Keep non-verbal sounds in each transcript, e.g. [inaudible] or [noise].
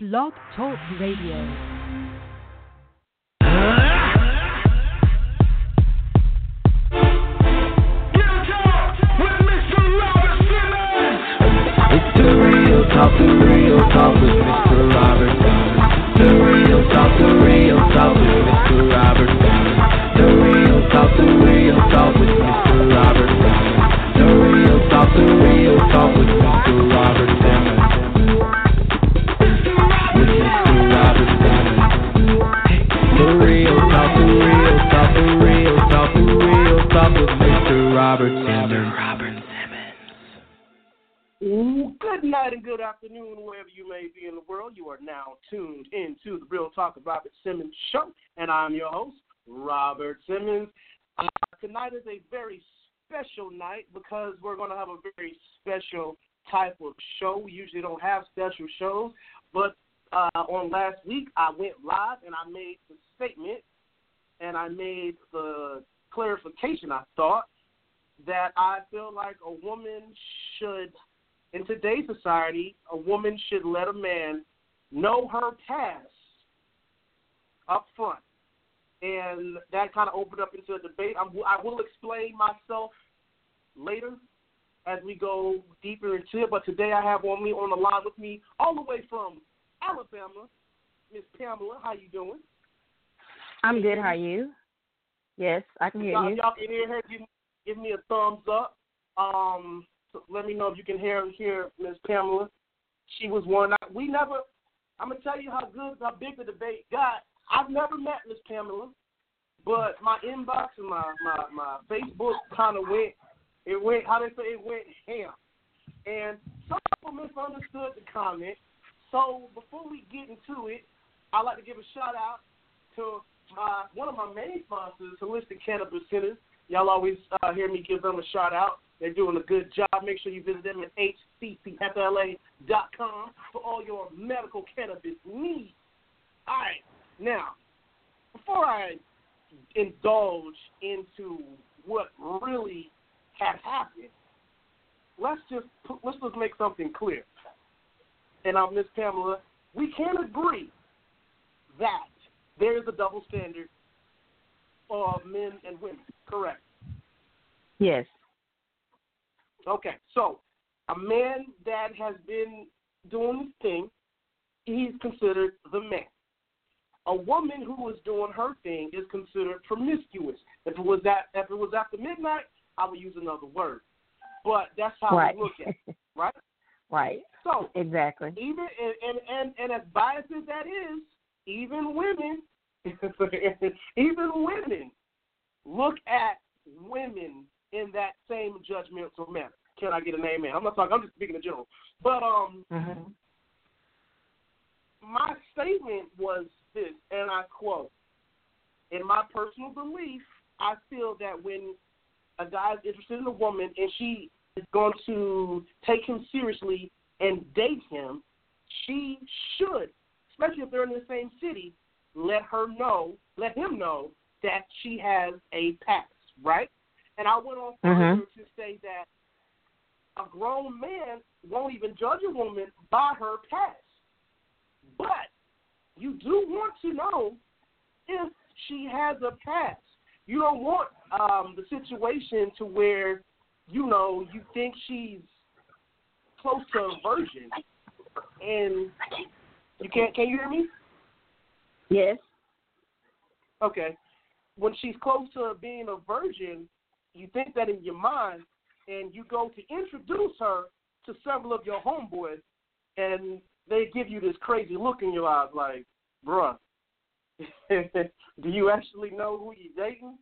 Blog Talk Radio. It's the real talk, the real talk with Mr. Robert. The real talk, the real talk with Mr. Robert. The real talk, the real talk with Mr. The real talk, the real talk with Mr. real talk with Mr. Robert Simmons. Ooh, good night and good afternoon, wherever you may be in the world. You are now tuned into the Real Talk of Robert Simmons show, and I'm your host, Robert Simmons. Uh, tonight is a very special night because we're going to have a very special type of show. We usually don't have special shows, but uh, on last week I went live and I made the statement and I made the clarification. I thought that I feel like a woman should in today's society, a woman should let a man know her past up front. And that kind of opened up into a debate. I'm, I will explain myself later as we go deeper into it. But today I have on me on the line with me all the way from Alabama, Miss Pamela. How you doing? I'm good. How are you? Yes, I can hear y'all, you. y'all can hear her. Give, give me a thumbs up. Um, so let me know if you can hear hear Miss Pamela. She was one. I, we never. I'm gonna tell you how good, how big the debate got. I've never met Miss Pamela, but my inbox and my my my Facebook kind of went. It went. How they say it went ham. And some people misunderstood the comment. So before we get into it, I'd like to give a shout out to my one of my main sponsors, Holistic Cannabis Centers. Y'all always uh, hear me give them a shout out. They're doing a good job. Make sure you visit them at hccfla.com for all your medical cannabis needs. All right, now, before I indulge into what really has happened, let's just put, let's just make something clear. And I'm Miss Pamela. We can agree that there is a double standard of men and women. Correct. Yes. Okay, so a man that has been doing his thing, he's considered the man. A woman who is doing her thing is considered promiscuous. If it was that, if it was after midnight, I would use another word. But that's how Right. we look at it, [laughs] right? Right. So Exactly. even and, and and and as biased as that is, even women, [laughs] even women look at women in that same judgmental manner. Can I get a name? Man, I'm not talking. I'm just speaking in general. But um, Mhm. my statement was this, and I quote: "In my personal belief, I feel that when a guy is interested in a woman and she is going to take him seriously and date him, she should, especially if they're in the same city, let her know, let him know that she has a pass, right? And I went on further Mhm. to say that a grown man won't even judge a woman by her past. But you do want to know if she has a past. You don't want um, the situation to where, you know, you think she's close to a virgin, and you can't. Can you hear me? Yes. Okay. When she's close to being a virgin, you think that in your mind, and you go to introduce her to several of your homeboys, and they give you this crazy look in your eyes, like, bruh, [laughs] do you actually know who you're dating?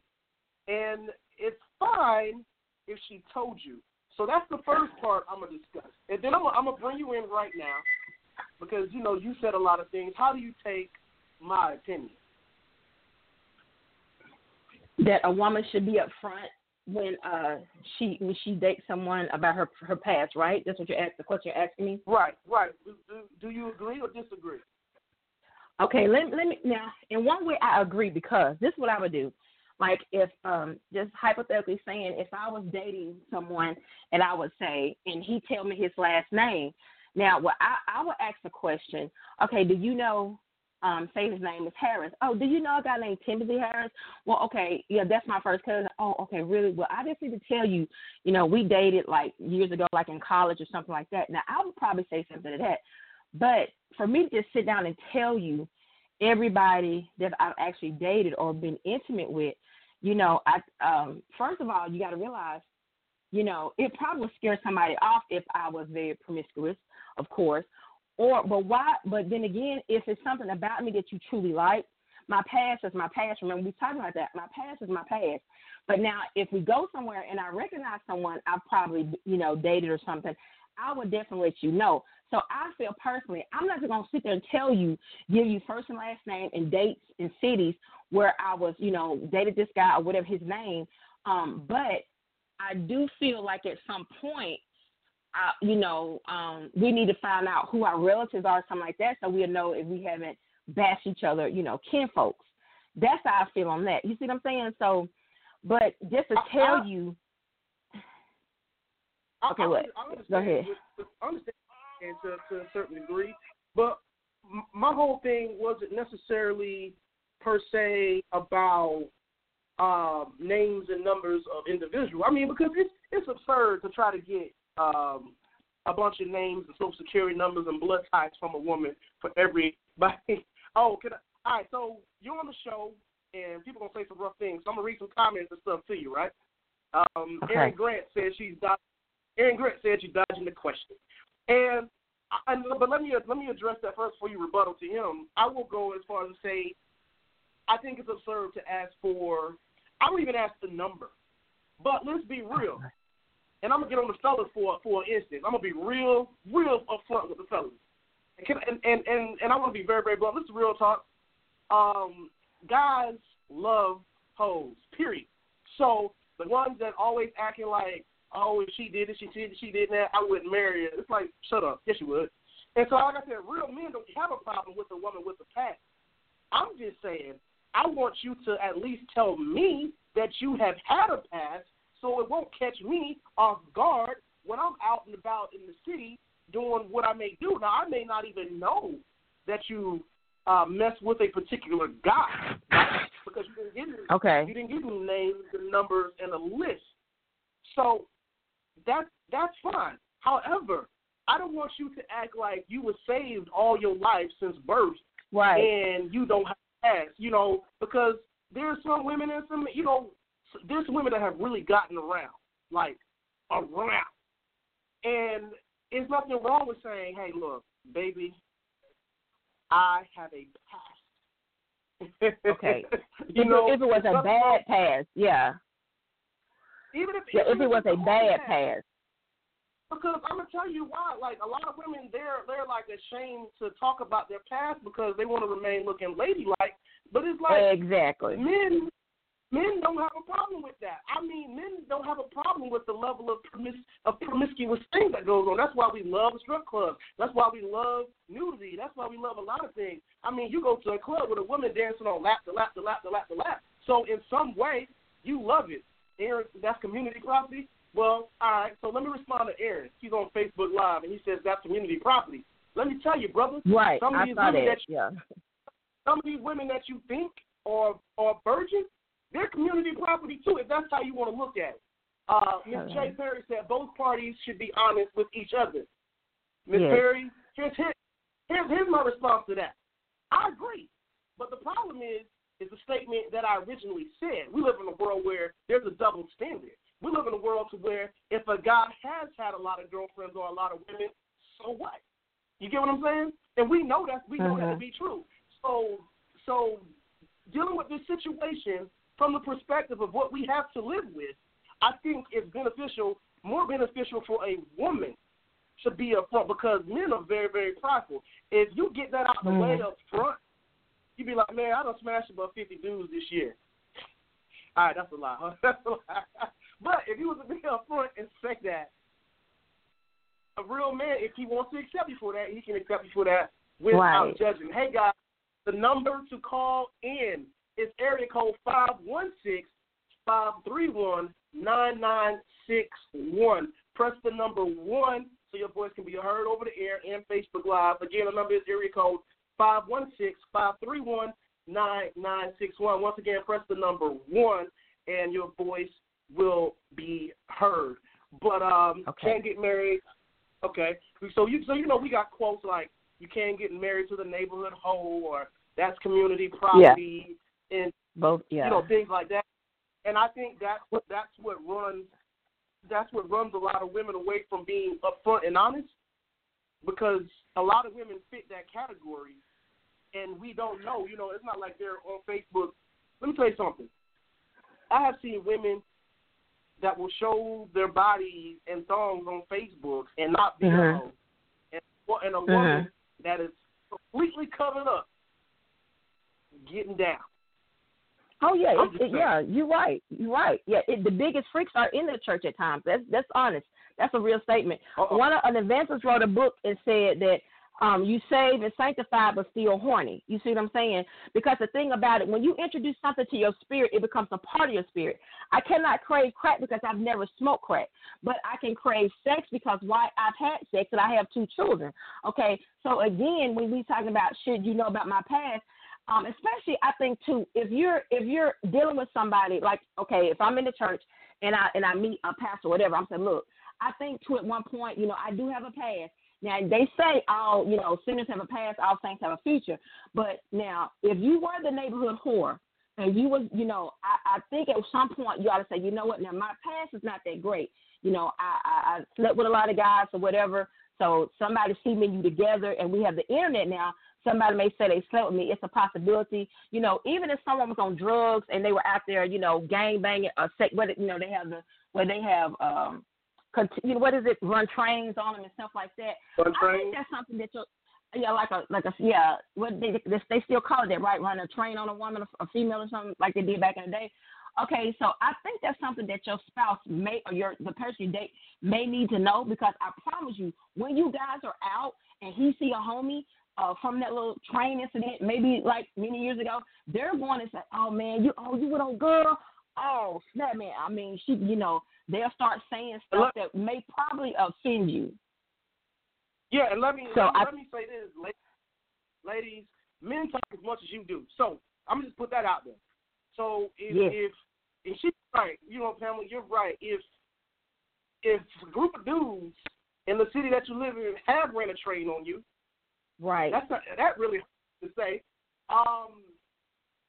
And it's fine if she told you. So that's the first part I'm gonna discuss, and then I'm gonna, I'm gonna bring you in right now because you know you said a lot of things. How do you take my opinion? That a woman should be upfront when uh she when she dates someone about her her past, right? That's what you're asking. The question you're asking me. Right, right. Do, do, do you agree or disagree? Okay, let let me now. In one way, I agree because this is what I would do. Like if um just hypothetically saying, if I was dating someone and I would say, and he tell me his last name, Now, what I, I would ask a question. Okay, do you know? Um, say his name is Harris. Oh, do you know a guy named Timothy Harris? Well, okay, yeah, that's my first cousin. Oh, okay, really? Well, I just need to tell you, you know, we dated like years ago, like in college or something like that. Now, I would probably say something to that. But for me to just sit down and tell you everybody that I've actually dated or been intimate with, you know, I um first of all, you got to realize, you know, it probably would scare somebody off if I was very promiscuous, of course. Or but why but then again, if it's something about me that you truly like, my past is my past. Remember we talked about that. My past is my past. But now if we go somewhere and I recognize someone I've probably, you know, dated or something, I would definitely let you know. So I feel personally, I'm not just gonna sit there and tell you, give you first and last name and dates and cities where I was, you know, dated this guy or whatever his name. Um, but I do feel like at some point, I, you know, um, we need to find out who our relatives are, something like that, so we'll know if we haven't bashed each other, you know, kin folks. That's how I feel on that. You see what I'm saying? So, but just to tell I, you. Okay, I, what? Go ahead. I understand to, to a certain degree, but my whole thing wasn't necessarily per se about um, names and numbers of individuals. I mean, because it's it's absurd to try to get um, a bunch of names and social security numbers and blood types from a woman for every. [laughs] oh, can I? All right, so you're on the show and people are gonna say some rough things. So I'm gonna read some comments and stuff to you, right? Um, okay. Aaron Grant said she's dodging. Aaron Grant said she's dodging the question, and I, but let me let me address that first before you rebuttal to him. I will go as far as to say, I think it's absurd to ask for. I don't even ask the number, but let's be real. And I'm gonna get on the fellas for for an instance. I'm gonna be real, real upfront with the fellas. And and and and, and I want to be very very blunt. This is real talk. Um, guys love hoes. Period. So the ones that always acting like oh, if she did it, she did it, she did that, I wouldn't marry her. It's like, shut up. Yes, you would. And so, like I said, real men don't have a problem with a woman with a past. I'm just saying, I want you to at least tell me that you have had a past so it won't catch me off guard when I'm out and about in the city doing what I may do. Now, I may not even know that you uh, mess with a particular guy because you didn't give me, okay. you didn't give me names and numbers and a list. So that's that's fine. However, I don't want you to act like you were saved all your life since birth, right? And you don't have past, you know, because there's some women and some, you know, there's women that have really gotten around, like around, and there's nothing wrong with saying, "Hey, look, baby, I have a past." okay. [laughs] you if, know, if it was a bad past, yeah. Even if, yeah, if it was a bad pass. Because I'm gonna tell you why. Like a lot of women, they're they're like ashamed to talk about their past because they want to remain looking ladylike. But it's like exactly men. Men don't have a problem with that. I mean, men don't have a problem with the level of promis- of promiscuous thing that goes on. That's why we love strip clubs. That's why we love nudity. That's why we love a lot of things. I mean, you go to a club with a woman dancing on lap to lap to lap to lap to lap. So in some way, you love it. Aaron, that's community property. Well, all right. So let me respond to Aaron. He's on Facebook Live and he says that's community property. Let me tell you, brother. Right. Some of these women it. that you, yeah. some of these women that you think are are virgins, they're community property too. If that's how you want to look at it. Uh, Ms. Jay Perry said both parties should be honest with each other. Ms. Yes. Perry, here's, here's here's here's my response to that. I agree, but the problem is is the statement that I originally said. We live in a world where there's a double standard. We live in a world to where if a guy has had a lot of girlfriends or a lot of women, so what? You get what I'm saying? And we know that we know that to Uh-huh. be true. So so dealing with this situation from the perspective of what we have to live with, I think is beneficial, more beneficial for a woman to be up front because men are very, very prideful. If you get that out the way Mhm. up front, you'd be like, man, I done smashed about 50 dudes this year. All right, that's a lie. Huh? [laughs] That's a lie. But if you was to be [laughs] up front and say that, a real man, if he wants to accept you for that, he can accept you for that without Right. judging. Hey, guys, the number to call in is area code 516 531 9961. Press the number 1 so your voice can be heard over the air and Facebook Live. Again, the number is area code 516-531-9961. Once again, press the number one, and your voice will be heard. But um, Okay. can't get married. Okay, so you so you know we got quotes like you can't get married to the neighborhood hoe or that's community property yeah. and Both, yeah. you know things like that. And I think that's what that's what runs that's what runs a lot of women away from being upfront and honest because a lot of women fit that category and we don't know. You know, it's not like they're on Facebook. Let me tell you something. I have seen women that will show their bodies and thongs on Facebook and not be Mhm. alone. And, and a Mhm. woman that is completely covered up getting down. Oh yeah, it, it, yeah. You're right. You're right. Yeah, it, the biggest freaks are in the church at times. That's that's honest. That's a real statement. Uh-oh. One of, an evangelist wrote a book and said that um, you saved and sanctified, but still horny. You see what I'm saying? Because the thing about it, when you introduce something to your spirit, it becomes a part of your spirit. I cannot crave crack because I've never smoked crack, but I can crave sex because why I've had sex and I have two children. Okay, so again, when we talking about should you know about my past, um, especially I think too, if you're if you're dealing with somebody like okay, if I'm in the church and I and I meet a pastor or whatever, I'm saying, look, I think too at one point, you know, I do have a past. Now they say all you know sinners have a past, all saints have a future. But now, if you were the neighborhood whore and you was, you know, I, I think at some point you ought to say, you know what? Now my past is not that great. You know, I, I, I slept with a lot of guys or whatever. So somebody see me you together, and we have the internet now. Somebody may say they slept with me. It's a possibility. You know, even if someone was on drugs and they were out there, you know, gang banging or sex, what you know, they have the where they have um, you know, what is it? Run trains on them and stuff like that. Fun I train. think that's something that you yeah, like a like a yeah, what they they, they still call it that, right? Run a train on a woman, a, a female or something like they did back in the day. Okay, so I think that's something that your spouse may or your the person you date may need to know because I promise you, when you guys are out and he see a homie uh, from that little train incident, maybe like many years ago, they're going to say, "Oh man, you oh you on girl, oh snap man." I mean, she you know they'll start saying stuff that may probably offend you. Yeah, and let me So let, me I- let me say this, la- ladies, men talk as much as you do. So I'm just put that out there. So if Yeah. if if she's right, you know, Pamela, you're right. If if a group of dudes in the city that you live in have ran a train on you, Right. that's not that really to say. Um,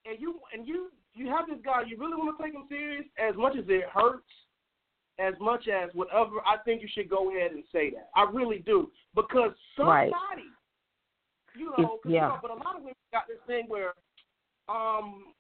and you and you you have this guy. You really want to take him serious, as much as it hurts, as much as whatever. I think you should go ahead and say that. I really do because somebody, Right. you know, 'cause, you know, but a lot of women got this thing where, um,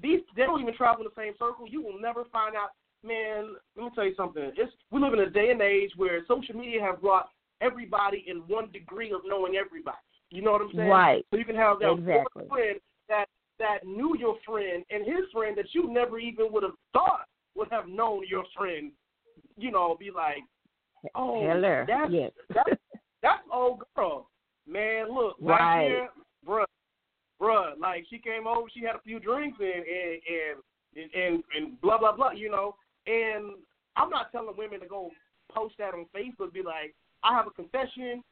these they don't even travel in the same circle. You will never find out. Man, let me tell you something. It's we live in a day and age where social media have brought everybody in one degree of knowing everybody. You know what I'm saying? Right. So you can have that Exactly. friend that that knew your friend and his friend that you never even would have thought would have known your friend. You know, be like, oh, Hello. that's yes. that's [laughs] that's old girl. Man, look, Right. bruh, bruh, like she came over, she had a few drinks and and and and, and blah blah blah, you know. And I'm not telling women to go post that on Facebook, be like, I have a confession,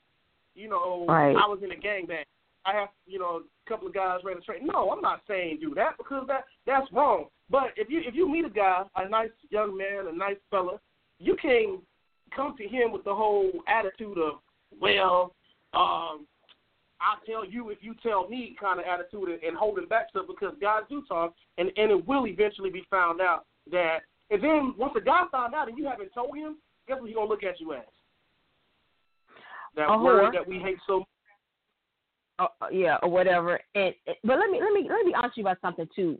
you know, Right. I was in a gangbang. I have, you know, a couple of guys ran a train. No, I'm not saying do that because that that's wrong. But if you if you meet a guy, a nice young man, a nice fella, you can come to him with the whole attitude of, well, um, I'll tell you if you tell me kind of attitude and, and holding back stuff because guys do talk and, and it will eventually be found out that and then once the guy found out and you haven't told him, guess what he gonna look at you as? That A word that we hate so uh, yeah, or whatever. And but let me let me let me ask you about something too.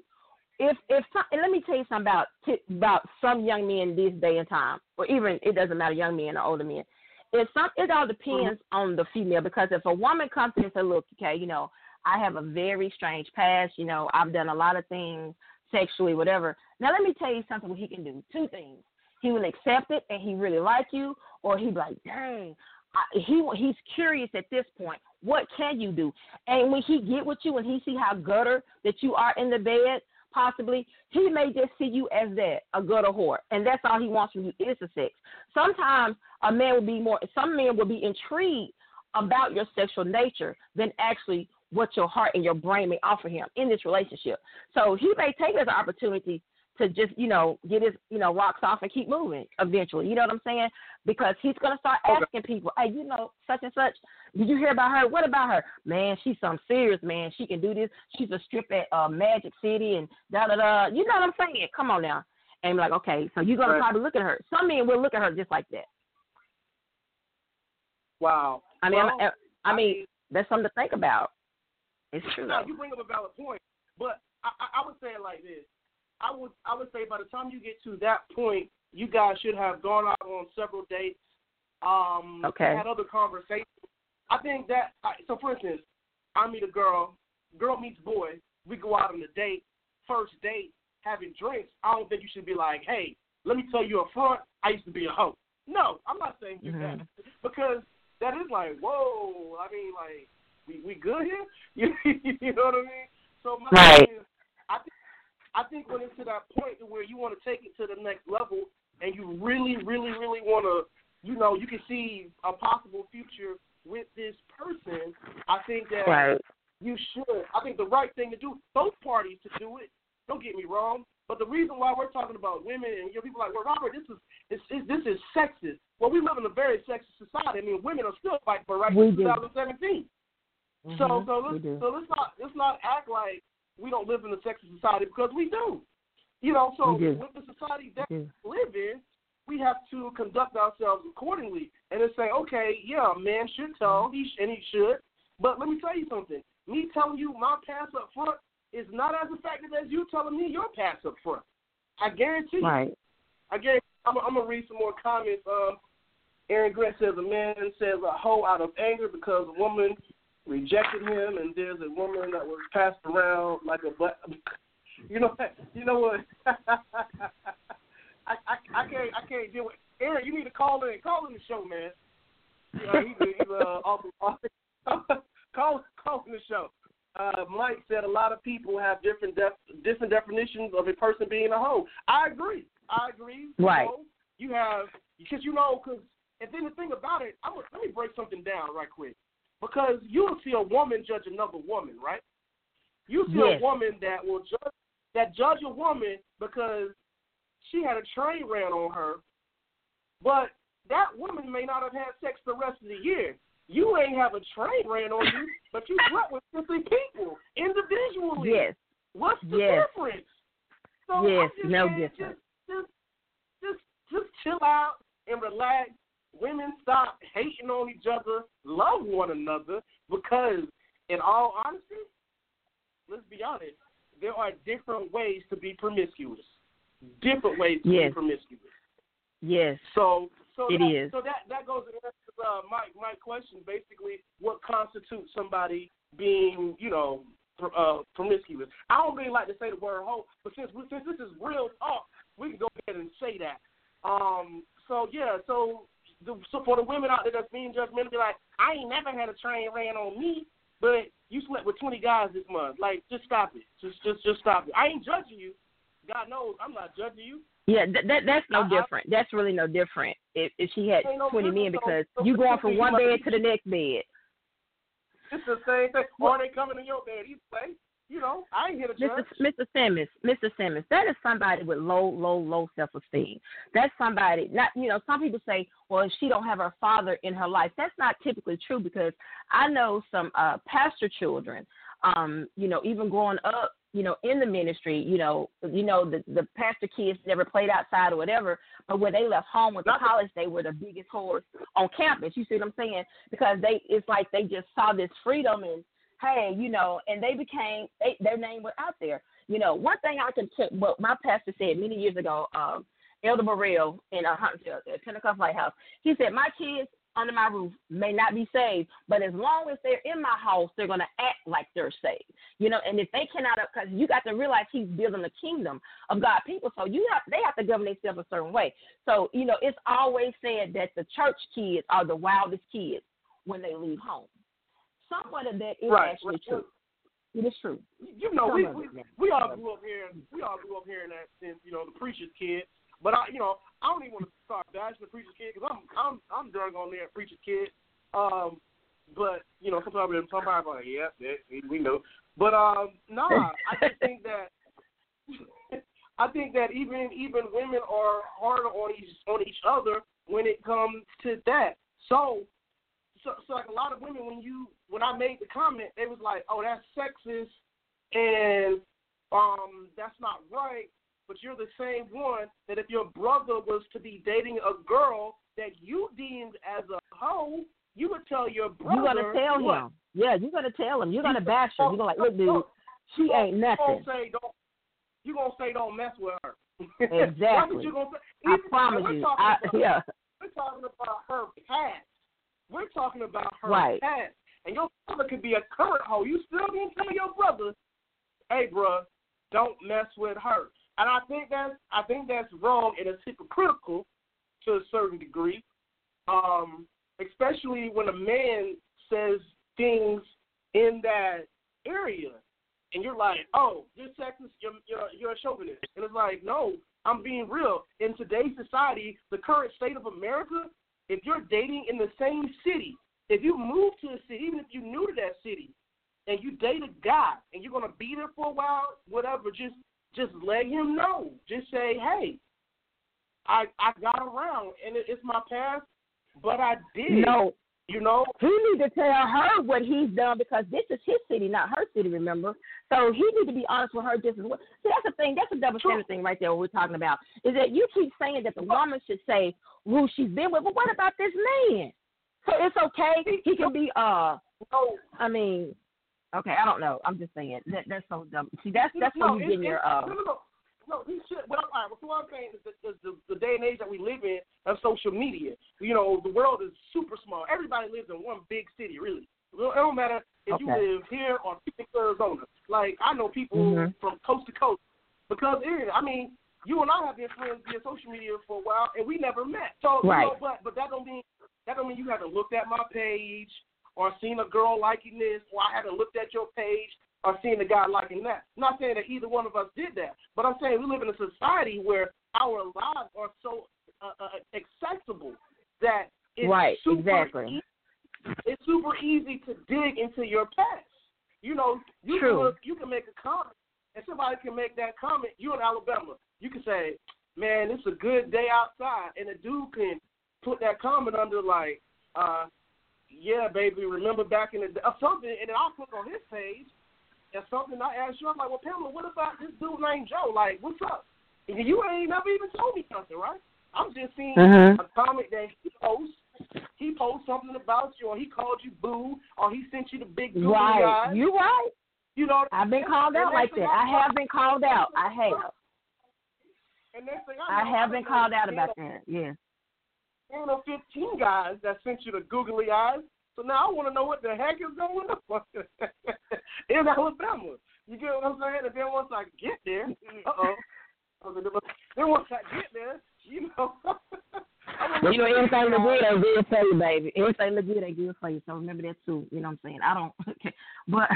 If if some, and let me tell you something about t- about some young men this day and time, or even it doesn't matter, young men or older men. If some, it all mm-hmm. depends on the female because if a woman comes to me and says, "Look, okay, you know, I have a very strange past. You know, I've done a lot of things sexually, whatever." Now let me tell you something. What he can do, two things. He will accept it and he really like you, or he be like, "Dang." I, he he's curious at this point. What can you do? And when he get with you and he see how gutter that you are in the bed, possibly, he may just see you as that, a good or whore, and that's all he wants from you is the sex. Sometimes a man will be more, some men will be intrigued about your sexual nature than actually what your heart and your brain may offer him in this relationship. So he may take it as an opportunity to just, you know, get his, you know, rocks off and keep moving eventually. You know what I'm saying? Because he's gonna start asking people, Hey, you know, such and such, did you hear about her? What about her? Man, she's some serious man. She can do this. She's a strip at uh, Magic City and da da da. You know what I'm saying? Come on now. And I'm like, okay, so you're gonna Right. probably look at her. Some men will look at her just like that. Wow. I mean, Well, I, I mean, that's something to think about. It's true. No, you bring up a valid point, but I, I, I would say it like this. I would I would say by the time you get to that point, you guys should have gone out on several dates, um, Okay. had other conversations. I think that I- so. For instance, I meet a girl, girl meets boy. We go out on a date, first date, having drinks. I don't think you should be like, hey, let me tell you up front, I used to be a hoe. No, I'm not saying do that Mhm. because that is like, whoa. I mean, like, we we good here? You, [laughs] you know what I mean? So my Right. is, I think I think when it's to that point where you want to take it to the next level, and you really, really, really want to, you know, you can see a possible future with this person. I think that Right. you should. I think the right thing to do, both parties to do it. Don't get me wrong, but the reason why we're talking about women and you know, people like, well, Robert, this is this is this is sexist. Well, we live in a very sexist society. I mean, women are still fighting for rights in 2017. So Mhm, so we let's so let's not let's not act like we don't live in a sexist society because we do. You know, so with the society that We we live in, we have to conduct ourselves accordingly and then say, okay, yeah, a man should tell, he sh- and he should. But let me tell you something. Me telling you my past up front is not as effective as you telling me your past up front. I guarantee. you. Right. I guarantee. I'm, I'm gonna read some more comments. Um, Aaron Grant says a man says a hoe out of anger because a woman rejected him, and there's a woman that was passed around like a but. You [laughs] know, you know what? [laughs] I, I I can't I can't deal with Aaron. You need to call in call in the show, man. Yeah, he's a, he's a awesome, call call in the show. Uh, Mike said a lot of people have different def- different definitions of a person being a hoe. I agree. I agree. Right. know, You have because you know because and then the thing about it, I'm let me break something down right quick because you'll see a woman judge another woman, right? You see Yes. a woman that will judge that judge a woman because she had a train ran on her, but that woman may not have had sex the rest of the year. You ain't have a train ran on you, but you slept with 50 people individually. Yes. What's the Yes. difference? So Yes, no difference. Just, just, just, just chill out and relax. Women stop hating on each other. Love one another because, in all honesty, let's be honest, there are different ways to be promiscuous. Different ways to Yes. be promiscuous. Yes. So, so It that, is. So that that goes to answer uh, my my question. Basically, what constitutes somebody being, you know, pr- uh, promiscuous? I don't really like to say the word hoe, but since we, since this is real talk, we can go ahead and say that. Um. So yeah. So so for the women out there that's being judgmental, be like, I ain't never had a train ran on me, but you slept with twenty guys this month. Like, just stop it. Just just just stop it. I ain't judging you. God knows I'm not judging you. Yeah, that, that that's no I- I- different. That's really no different if if she had no twenty men because so- so you going from one bed to the next bed. It's the same thing. Or they coming to your bed either way. You know, I ain't here to Mr. judge. Mr. Simmons, Mr. Simmons, that is somebody with low, low, low self esteem. That's somebody not you know, some people say, Well, she don't have her father in her life. That's not typically true because I know some uh pastor children, um, you know, even growing up, you know, in the ministry, you know, you know, the the pastor kids never played outside or whatever, but when they left home with the the- college, they were the biggest whores on campus. You see what I'm saying? Because they it's like they just saw this freedom and hey, you know, and they became they, their name was out there. You know, one thing I can tell, what my pastor said many years ago, um, Elder Morrell in a Huntsville at Pentecost Lighthouse, he said, my kids under my roof may not be saved, but as long as they're in my house, they're going to act like they're saved. You know, and if they cannot, because you got to realize he's building the kingdom of God people, so you have they have to govern themselves a certain way. So you know, it's always said that the church kids are the wildest kids when they leave home. Somewhat of that is Right, actually right. true. It is true. You know, Some we we, it, we all grew up here. We all grew up hearing that since you know the preacher's kid. But I, you know, I don't even want to start bashing the preacher's kid because I'm I'm I'm drunk on there, preacher's kid. Um, but you know, sometimes somebody like, yeah, yeah, we know. But um, nah, I just [laughs] think that [laughs] I think that even even women are harder on each on each other when it comes to that. So, so, so like a lot of women, when you when I made the comment, they was like, "Oh, that's sexist," and um, that's not right. But you're the same one that if your brother was to be dating a girl that you deemed as a hoe, you would tell your brother. You're gonna tell what? him. Yeah, you're gonna tell him. You're gonna bash him. You're gonna like, look, dude, she ain't nothing. You gonna say don't. You gonna say don't mess with her. [laughs] That's Exactly. what you gonna say. I Even- promise we're you. I, [laughs] yeah. We're talking about her past. We're talking about her Right. past. And your brother could be a current hoe. You still gonna tell your brother, hey, bruh, don't mess with her. And I think that's I think that's wrong and it's hypocritical to a certain degree. Um, especially when a man says things in that area, and you're like, "Oh, you're sexist, you're you're, you're a chauvinist," and it's like, "No, I'm being real. In today's society, the current state of America, if you're dating in the same city, if you move to a city, even if you're new to that city, and you date a guy, and you're gonna be there for a while, whatever, just just let him know. Just say, "Hey, I I got around, and it, it's my past, but I did." No, You know, he need to tell her what he's done because this is his city, not her city. Remember, so he need to be honest with her just as well. See, that's the thing. That's a double standard thing right there. What we're talking about is that you keep saying that the woman should say who she's been with, but what about this man? So it's okay. He can be. Uh, Oh, I mean, okay. I don't know. I'm just saying that that's so dumb. See, that's that's no, when you get your. Uh, no, no, no. He should. Well, all right. Well, what I'm saying is that the, the, the day and age that we live in of social media. You know, the world is super small. Everybody lives in one big city, really. It don't matter if you live here or Phoenix, Arizona. Like I know people Mhm. from coast to coast because it, I mean, you and I have been friends via social media for a while, and we never met. So, you know, but but that don't mean that don't mean you haven't looked at my page or seen a girl liking this, or I haven't looked at your page or seen a guy liking that. Not saying that either one of us did that, but I'm saying we live in a society where our lives are so uh, uh, accessible that it's Right, super exactly. e- it's super easy to dig into your past. You know, you True. can look, you can make a comment, and somebody can make that comment. You in Alabama, you can say, "Man, it's a good day outside," and a dude can put that comment under like, uh, "Yeah, baby, remember back in the day," or something, and then I'll click on his page, and something I asked you, I'm like, "Well, Pamela, what about this dude named Joe? Like, what's up?" And you ain't never even told me something, right? I'm just seeing Mhm. a comment that he posts. He posts something about you, or he called you boo, or he sent you the big googly right. eyes. You right. You know, I've been called out like that. I have been called out. I have. And next thing I know, have been called out about that. Yeah. ten or fifteen guys that sent you the googly eyes. So now I want to know what the heck is going on [laughs] in Alabama. You get what I'm saying? And then once I get there, uh oh. Then once I get there, you know. [laughs] Well, you know, everything look good ain't good for you, baby. Everything look good ain't good for you. So remember that too. You know what I'm saying? I don't. [laughs] Okay. But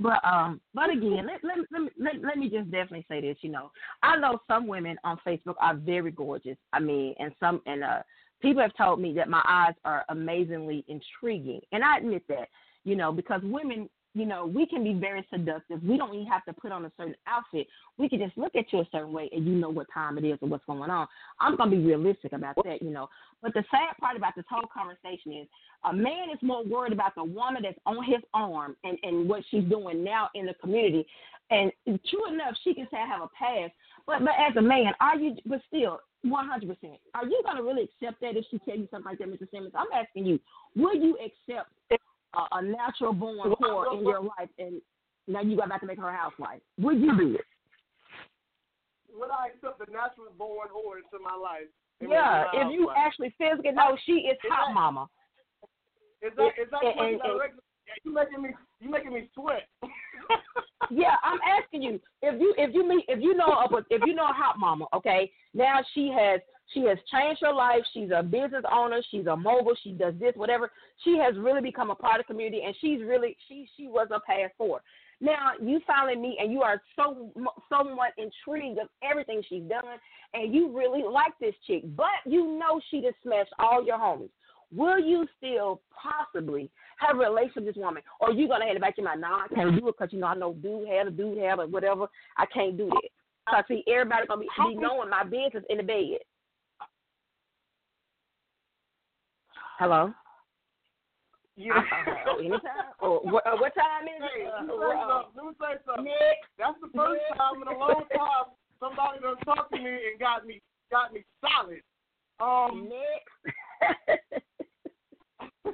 but um but again, let let let me, let, let me just definitely say this. You know, I know some women on Facebook are very gorgeous. I mean, and some and uh people have told me that my eyes are amazingly intriguing, and I admit that. You know, because women. You know, we can be very seductive. We don't even have to put on a certain outfit. We can just look at you a certain way and you know what time it is or what's going on. I'm gonna be realistic about that, you know. But the sad part about this whole conversation is a man is more worried about the woman that's on his arm and, and what she's doing now in the community. And true enough, she can say I have a past. But but as a man, are you but still one hundred percent, are you gonna really accept that if she tell you something like that, Mr. Simmons? I'm asking you, will you accept a, a natural born whore in your life and now you got about to make her a housewife? Would you do it? Would I accept the natural born whore into my life? Yeah, if you actually physically know she is hot mama. Is that is that and- question and- and- directly? You making me you making me sweat. [laughs] Yeah, I'm asking you if you if you meet if you know a, if you know a hot mama, okay? Now she has She has changed her life. She's a business owner. She's a mogul. She does this, whatever. She has really become a part of the community, and she's really she she was a path forward. Now you finally meet, and you are so somewhat intrigued of everything she's done, and you really like this chick, but you know she just smashed all your homies. Will you still possibly have a relationship with this woman, or are you gonna have it back in my nah, I can't do it because you know I know dude had a dude had or whatever. I can't do that. So I see, everybody gonna be, be knowing my business in the bed. Hello. Yeah. Uh, [laughs] anytime. Or what, uh, what time is Hey, it? let me Uh, uh. Let me say something. Nick. That's the first time in a long [laughs] time somebody done talked to me and got me got me solid. Um, Nick. [laughs]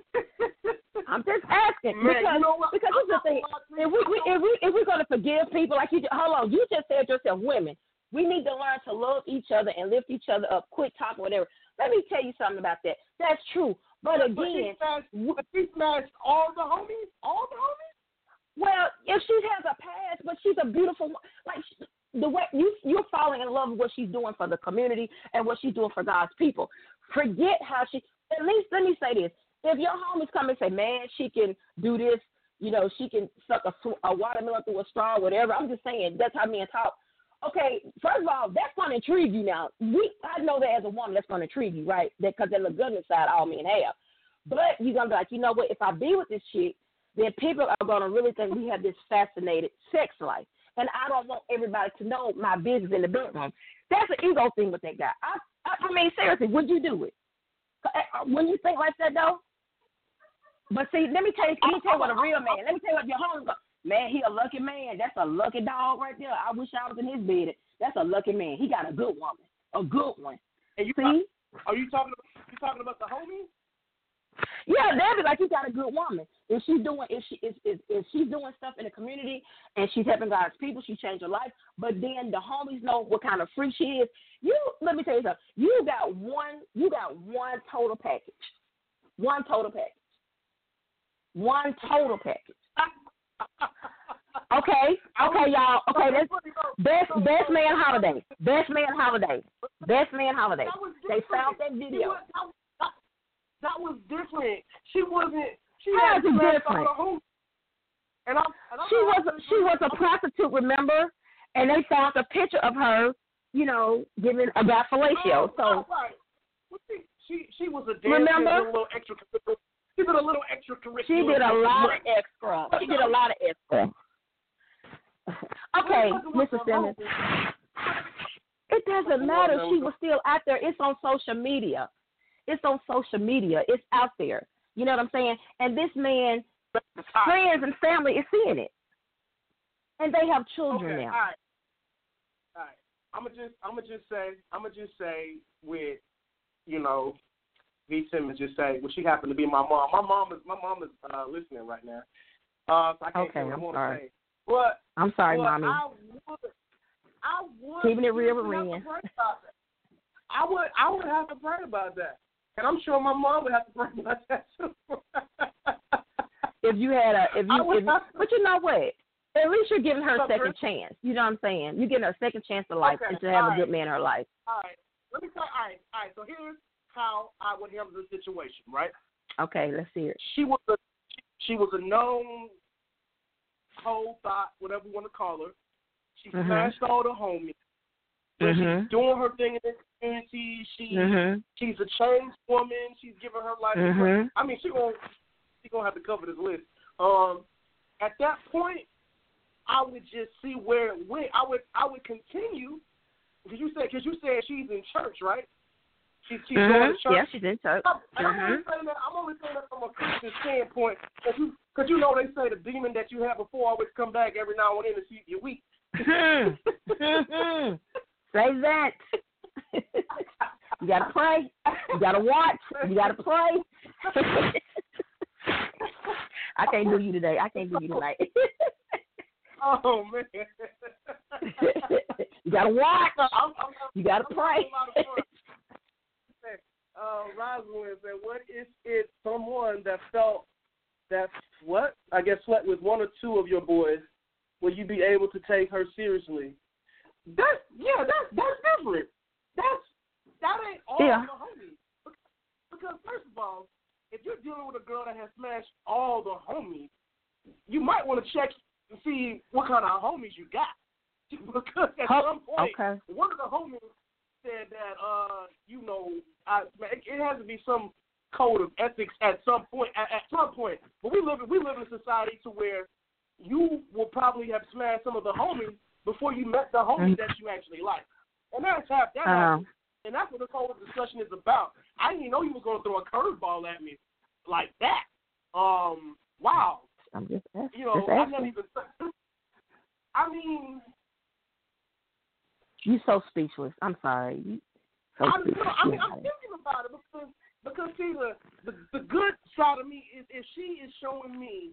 [laughs] I'm just asking Man, because you know because I'm this the thing. not gonna lie to If we, we if we if we're gonna forgive people like you, hold on, you just said yourself, women, we need to learn to love each other and lift each other up. Quit talking, whatever. Let me tell you something about that. That's true. But again, but she smashed all the homies, all the homies. well, if she has a past, but she's a beautiful, like the way you you're falling in love with what she's doing for the community and what she's doing for God's people. Forget how she. At least let me say this: if your homies come and say, "Man, she can do this," you know, she can suck a, a watermelon through a straw, whatever. I'm just saying that's how men talk. Okay, first of all, that's going to intrigue you now. We, I know that as a woman, that's going to intrigue you, right? Because there's a good inside all men have. But you're going to be like, you know what? If I be with this chick, then people are going to really think we have this fascinated sex life. And I don't want everybody to know my business in the bedroom. That's an ego thing with that guy. I, I, I mean, seriously, would you do it? Uh, When you think like that, though? But see, let me tell you, let me tell you what a real man. Let me tell you what your home. Man, he a lucky man. That's a lucky dog right there. I wish I was in his bed. That's a lucky man. He got a good woman, a good one. And you See? are you talking you talking about the homies? Yeah, that'd be like you got a good woman. If she's doing if she if, if if she's doing stuff in the community and she's helping God's people, she changed her life. But then the homies know what kind of freak she is. You let me tell you something. You got one you got one total package. One total package. One total package. Okay, okay, y'all. Okay, that's best best man holiday. Best man holiday. Best man holiday. They found that video. that, was different. She wasn't. She How had is it smashed all different? And I'm, and I'm she was she was a prostitute, remember? And they found a picture of her, you know, giving a fellatio. Oh, So right, right. Well, she, she she was a dancer. Remember? A little extra. She did a little extracurricular. she did a lot of extra. She did a lot of extra. Okay, Mr. Simmons. It doesn't matter. She was still out there. It's on social media. It's on social media. It's out there. You know what I'm saying? And this man, friends and family is seeing it. And they have children okay, now. All right. All right. I'm gonna just I'm gonna just say I'm gonna just say with you know V Simmons just say well she happened to be my mom. My mom is my mom is uh, listening right now. Uh, so I can't Okay, say what I I'm want sorry. to say. But I'm sorry, but mommy. I would I would Keeping it real with seriously have Ren. to pray about that. I would I would have to pray about that. And I'm sure my mom would have to pray about that too. if you had a if you if, but you know what? At least you're giving her a second chance. You know what I'm saying? You're giving her a second chance to life Okay, and to have a good man in her life. all right. Let me say all right, all right, so here's how I would handle the situation, right? Okay, let's hear it. she was a she was a known whole thought, whatever you want to call her. She Mhm. smashed all the homies. But Mhm. She's doing her thing in the community. She Mhm. she's a changed woman. She's giving her life. Mhm. I mean, she gonna she gonna have to cover this list. Um, at that point, I would just see where it went. I would I would continue because you said because you said she's in church, right? She, she's going Mhm. to church. Yeah, she's in church. I'm, and I'm only saying that. I'm only saying that from a Christian standpoint, because you, cause you know they say the demon that you have before always come back every now and then to see if you're weak. Mhm. Mhm. [laughs] Say that. [laughs] you gotta pray. You gotta watch. You gotta pray. [laughs] I can't do you today. I can't do you tonight. oh man. you gotta watch. I'm, I'm, You gotta pray. having a lot of fun. Uh, Rosalind said, "What is it? Someone that felt that what? I guess slept with one or two of your boys. Will you be able to take her seriously? That yeah. That's that's different. That's that ain't all Yeah. the homies. Because first of all, if you're dealing with a girl that has smashed all the homies, you might want to check and see what kind of homies you got. [laughs] because at Ho- some point, okay. one of the homies said that, uh, you know, I, it has to be some code of ethics at some point. At, at some point, but we live in we live in a society to where you will probably have smashed some of the homies before you met the homie Mhm. that you actually like, and that's half that. Uh-huh. happens. And that's what this whole discussion is about. I didn't even know you was going to throw a curveball at me like that. Um, wow. I'm just asking. You know, just I never asking. even. I mean, You so speechless. I'm sorry. You so I, you speechless. know, I mean, Yeah. I'm thinking about it because because see the, the the good side of me is if she is showing me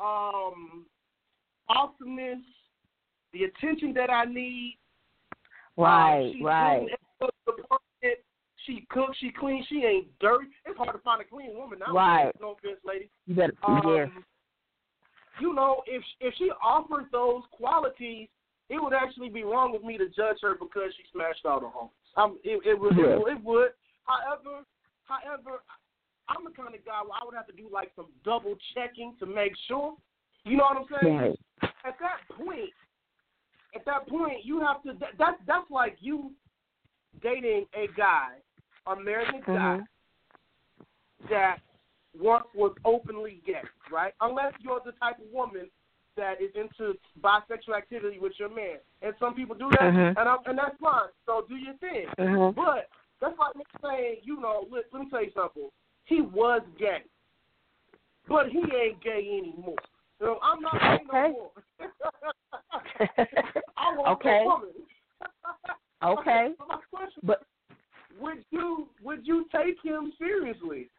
um awesomeness, the attention that I need. right, um, right. doing everything to the. She cooks, she cleans, she ain't dirty. It's hard to find a clean woman now. Right. No offense, lady. You better. Um, yes. You know, if if she offers those qualities, it would actually be wrong of me to judge her because she smashed all the homes. Um, it, it would, Yeah. it, would- it would. However, however, I'm the kind of guy where I would have to do like some double checking to make sure. You know what I'm saying? Right. At that point, at that point, you have to. That, that that's like you dating a guy, a married guy that once was openly gay, right? Unless you're the type of woman that is into bisexual activity with your man, and some people do that, Mhm. and I'm, and that's fine. So do your thing. Mhm. But that's like me saying, you know, let, let me tell you something. He was gay, but he ain't gay anymore. So I'm not gay Okay. no more. [laughs] I want Okay. a woman. [laughs] Okay. So my question But would you would you take him seriously?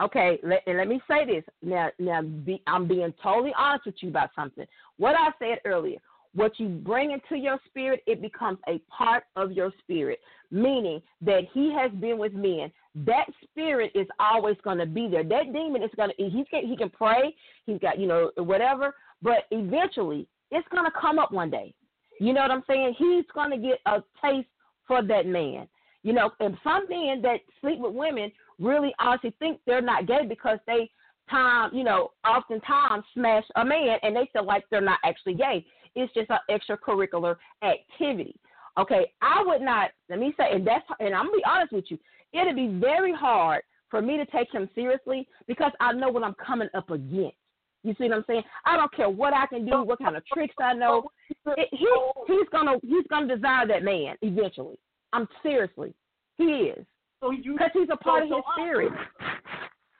Okay, let, let me say this. Now, now, be, I'm being totally honest with you about something. What I said earlier, what you bring into your spirit, it becomes a part of your spirit, meaning that he has been with men. That spirit is always going to be there. That demon is going to, he can, he can pray, he's got, you know, whatever, but eventually it's going to come up one day. You know what I'm saying? He's going to get a taste for that man. You know, and some men that sleep with women really honestly think they're not gay because they time, you know, oftentimes smash a man and they feel like they're not actually gay. It's just an extracurricular activity. Okay, I would not. Let me say, and that's, and I'm gonna be honest with you. It'd be very hard for me to take him seriously because I know what I'm coming up against. You see what I'm saying? I don't care what I can do, what kind of tricks I know. It, he he's gonna he's gonna desire that man eventually. I'm seriously, he is So because he's a part of his I- spirit.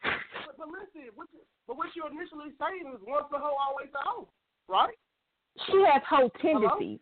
But, but listen, what you, but what you're initially saying is once the hoe, always the hoe, right? She has whole tendencies.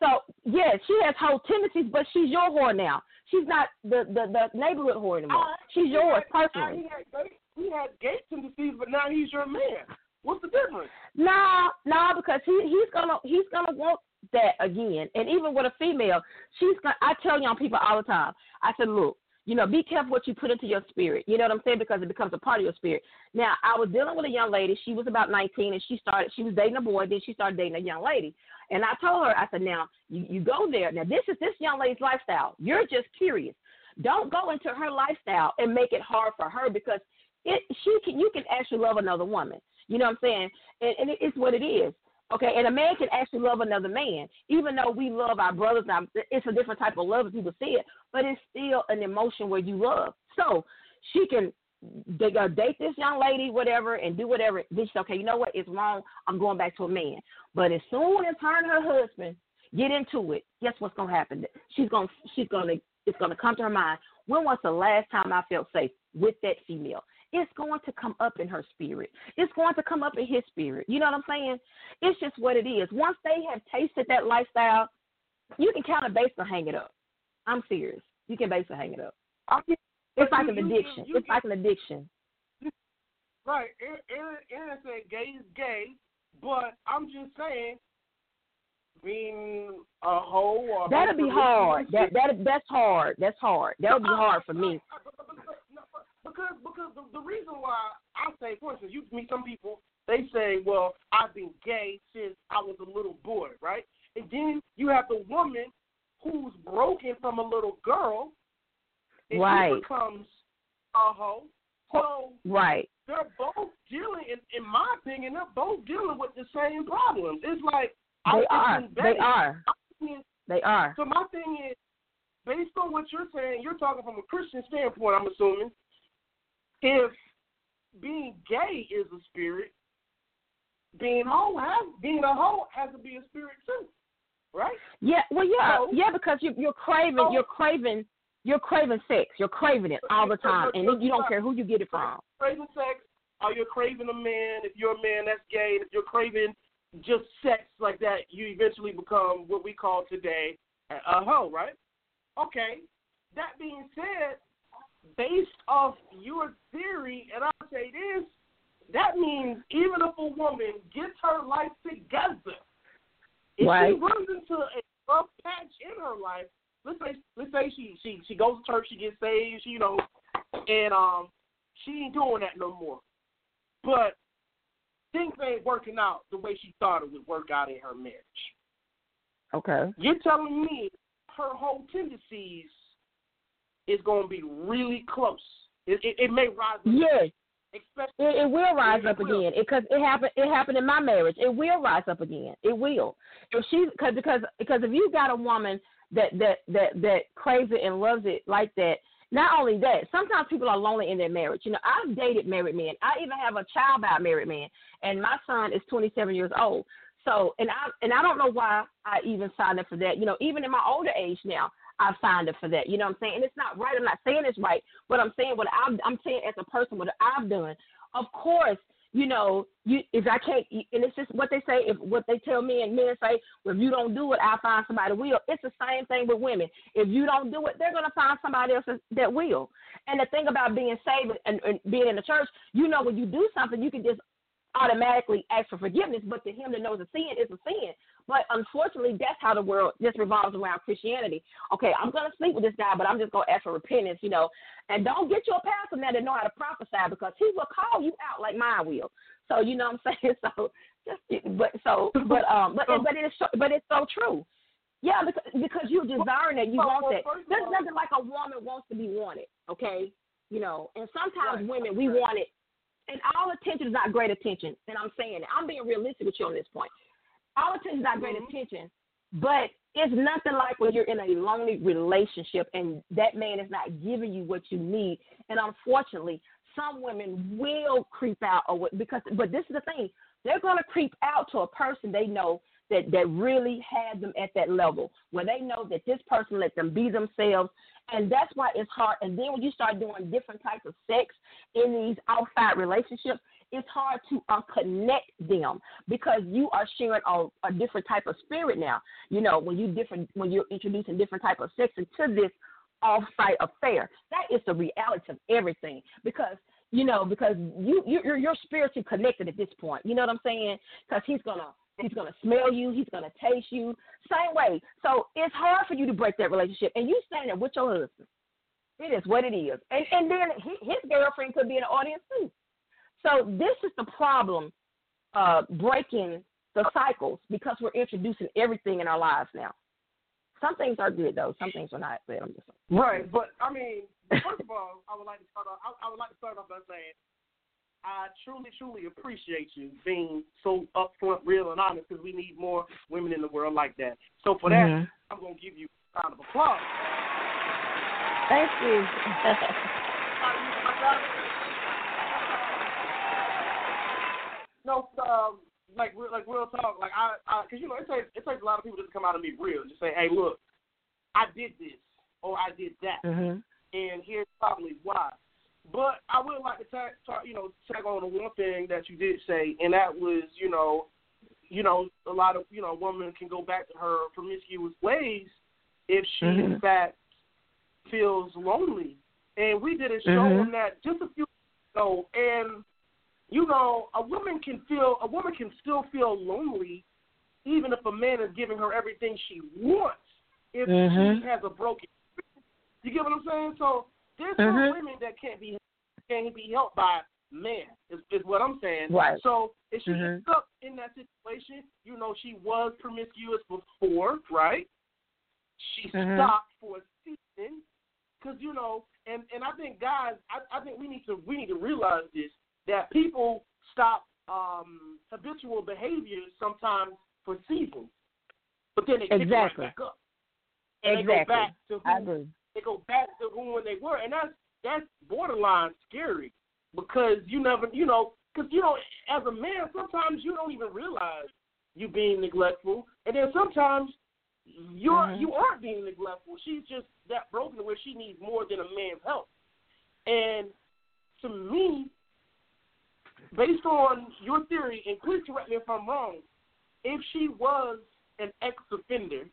So yes, she has whole tendencies, but she's your whore now. She's not the the, the neighborhood whore anymore. Alright, She's yours had- personally. He had, gay, he had gay tendencies, but now he's your man. What's the difference? No, no, because he he's gonna he's gonna want that again. And even with a female, she's gonna. I tell young people all the time. I said, look, you know, be careful what you put into your spirit. You know what I'm saying? Because it becomes a part of your spirit. Now, I was dealing with a young lady. She was about 19, and she started. She was dating a boy. Then she started dating a young lady. And I told her, I said, now you, you go there. Now this is this young lady's lifestyle. You're just curious. Don't go into her lifestyle and make it hard for her because it she can you can actually love another woman. You know what I'm saying? And, and it, it's what it is. Okay, and a man can actually love another man, even though we love our brothers. Now, it's a different type of love, as people say it, but it's still an emotion where you love. So she can they uh, go date this young lady, whatever, and do whatever. Then she's okay. You know what? It's wrong. I'm going back to a man. But as soon as her and her husband get into it, guess what's gonna happen? She's gonna she's gonna it's gonna come to her mind. When was the last time I felt safe with that female? It's going to come up in her spirit. It's going to come up in his spirit. You know what I'm saying? It's just what it is. Once they have tasted that lifestyle, you can kind of basically hang it up. I'm serious. You can basically hang it up. It's but like you- an addiction. you- It's like an addiction. Right. Aaron, Aaron said gay is gay, but I'm just saying, being a hoe or That'll be hard. That that that's hard. That's hard. That'll be hard for me. I- I- but- but- no, but- Because because the, the reason why I say, for instance, you meet some people, they say, well, I've been gay since I was a little boy, right? And then you have the woman who's broken from a little girl, and Right. she becomes a hoe. So Right. they're both dealing, in, in my opinion, they're both dealing with the same problems. It's like I They it's are. They are. They are. So my thing is, based on what you're saying, you're talking from a Christian standpoint. I'm assuming if being gay is a spirit, being hoe has being a hoe has to be a spirit too, right? Yeah, well, yeah, So- yeah, because you, you're craving, you're craving, you're craving sex. You're craving it all the time, and you don't care who you get it from. Craving sex, or you're craving a man. If you're a man that's gay, if you're craving just sex like that, you eventually become what we call today a hoe, right? Okay. That being said, based off your theory, and I'll say this, that means even if a woman gets her life together, if Right. she runs into a rough patch in her life, let's say let's say she she she goes to church, she gets saved, you know, and um she ain't doing that no more. But things ain't working out the way she thought it would work out in her marriage. Okay. You're telling me her whole tendencies is going to be really close. It, it, it may rise. up, Yes, Especially, it, it will rise up will. again because it happened. It happened in my marriage. It will rise up again. It will. If she because because because if you got a woman that that that that craves it and loves it like that. Not only that, sometimes people are lonely in their marriage. You know, I've dated married men. I even have a child by a married man, and my son is 27 years old. So, and I and I don't know why I even signed up for that. You know, even in my older age now, I've signed up for that. You know what I'm saying? And it's not right. I'm not saying it's right, but I'm saying what I'm I'm saying as a person what I've done. Of course, you know, you if I can't, and it's just what they say. If what they tell me and men say, well, if you don't do it, I'll find somebody will. It's the same thing with women. If you don't do it, they're gonna find somebody else that will. And the thing about being saved and, and being in the church, you know, when you do something, you can just automatically ask for forgiveness, but to him that knows a sin is a sin. But unfortunately, that's how the world just revolves around Christianity. Okay, I'm gonna sleep with this guy, but I'm just gonna ask for repentance, you know. And don't get your pastor now that know how to prophesy because he will call you out like mine will. So you know what I'm [laughs] saying. So just but so but um but but it is so, but it's so true. Yeah, because because you're desiring it, you Well, want well, that. There's all- nothing like a woman wants to be wanted. Okay, you know, and sometimes Right, women we right. want it and all attention is not great attention. And I'm saying it. I'm being realistic with you on this point. All attention is not great Mhm. attention, but it's nothing like when you're in a lonely relationship and that man is not giving you what you need. And unfortunately, some women will creep out or what, because. But this is the thing: they're going to creep out to a person they know that that really had them at that level where they know that this person let them be themselves and that's why it's hard and then when you start doing different types of sex in these outside relationships it's hard to uh, unconnect them because you are sharing a, a different type of spirit now you know when you different when you're introducing different type of sex into this off-site affair that is the reality of everything because you know because you you- you're, you're spiritually connected at this point you know what i'm saying because he's gonna He's going to smell you. He's going to taste you. Same way. So it's hard for you to break that relationship. And you standing with your husband. It is what it is. And, and then his girlfriend could be in the audience too. So this is the problem uh, breaking the cycles because we're introducing everything in our lives now. Some things are good though. Some things are not. But I'm just Right, but I mean, first of all, I would like to start off. I, I would like to start off by saying I truly, truly appreciate you being so upfront, real, and honest. Because we need more women in the world like that. So for that, Mhm. I'm gonna give you a round of applause. Thank you. [laughs] No, um, like real- like real talk. Like I, I, cause you know it takes it takes a lot of people just to come out and be real. Just say, hey, look, I did this or I did that, mhm. and here's probably why. But I would like to tag, talk, you know, tag on to one thing that you did say, and that was, you know, you know, a lot of, you know, women can go back to her promiscuous ways if she in Mhm. fact feels lonely. And we did a show Mhm. on that just a few ago, and you know, a woman can feel, a woman can still feel lonely, even if a man is giving her everything she wants. If Mhm. she has a broken, you get what I'm saying? So there's some women that can't be can't be helped by men. Is, is what I'm saying. Right. So if she Mhm. ends up in that situation, you know she was promiscuous before, right? she Mhm. stopped for a season because you know, and and I think guys, I, I think we need to we need to realize this that people stop um, habitual behaviors sometimes for seasons, but then they pick Exactly. right back up. And exactly. They go back to who I agree. they go back to who when they were, and that's that's borderline scary because you never, you know, because you know, as a man, sometimes you don't even realize you being neglectful, and then sometimes you're Mhm. you aren't being neglectful. She's just that broken where she needs more than a man's help, and to me, based on your theory, and please correct me if I'm wrong, if she was an ex-offender,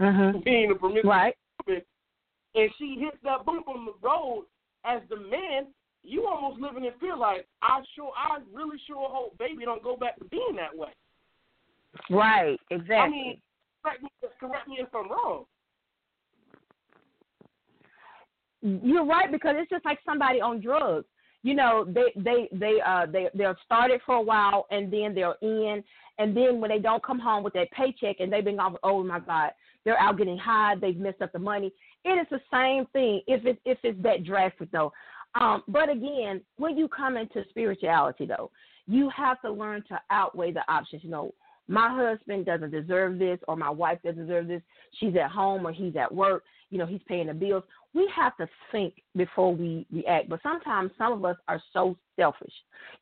Mhm. [laughs] being a promiscuous Right. woman, and she hit that bump on the road as the man, you almost living in fear like I sure I really sure hope baby don't go back to being that way. Right. Exactly. I mean, correct me, correct me if I'm wrong. You're right because it's just like somebody on drugs. You know, they they they uh they they're started for a while and then they're in and then when they don't come home with that paycheck and they've been gone oh my god they're out getting high they've messed up the money. It is the same thing if it if it's that drastic though. Um, but again, when you come into spirituality though, you have to learn to outweigh the options. You know, my husband doesn't deserve this or my wife doesn't deserve this. She's at home or he's at work. You know, he's paying the bills. We have to think before we react. But sometimes some of us are so selfish.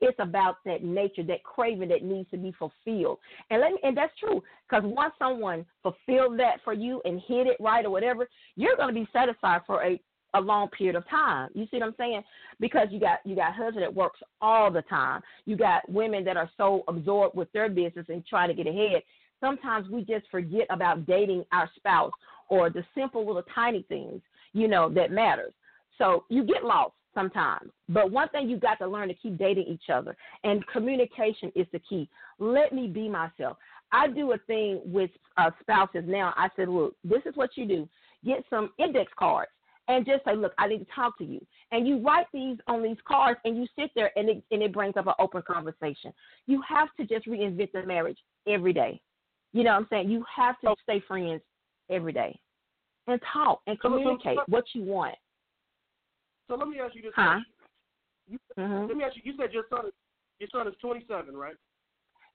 It's about that nature, that craving that needs to be fulfilled. And let me, and that's true because once someone fulfilled that for you and hit it right or whatever, you're going to be satisfied for a a long period of time. You see what I'm saying? Because you got you got husband that works all the time. You got women that are so absorbed with their business and trying to get ahead. Sometimes we just forget about dating our spouse or the simple little tiny things, you know, that matters. So you get lost sometimes. But one thing you got to learn to keep dating each other and communication is the key. Let me be myself. I do a thing with uh, spouses now. I said, look, this is what you do. Get some index cards and just say, look, I need to talk to you. And you write these on these cards and you sit there and it, and it brings up an open conversation. You have to just reinvent the marriage every day. You know what I'm saying? You have to stay friends every day and talk and So- so- communicate what you want. So let me ask you this Huh? You, hmm Let me ask you. You said your son is your son is 27, right?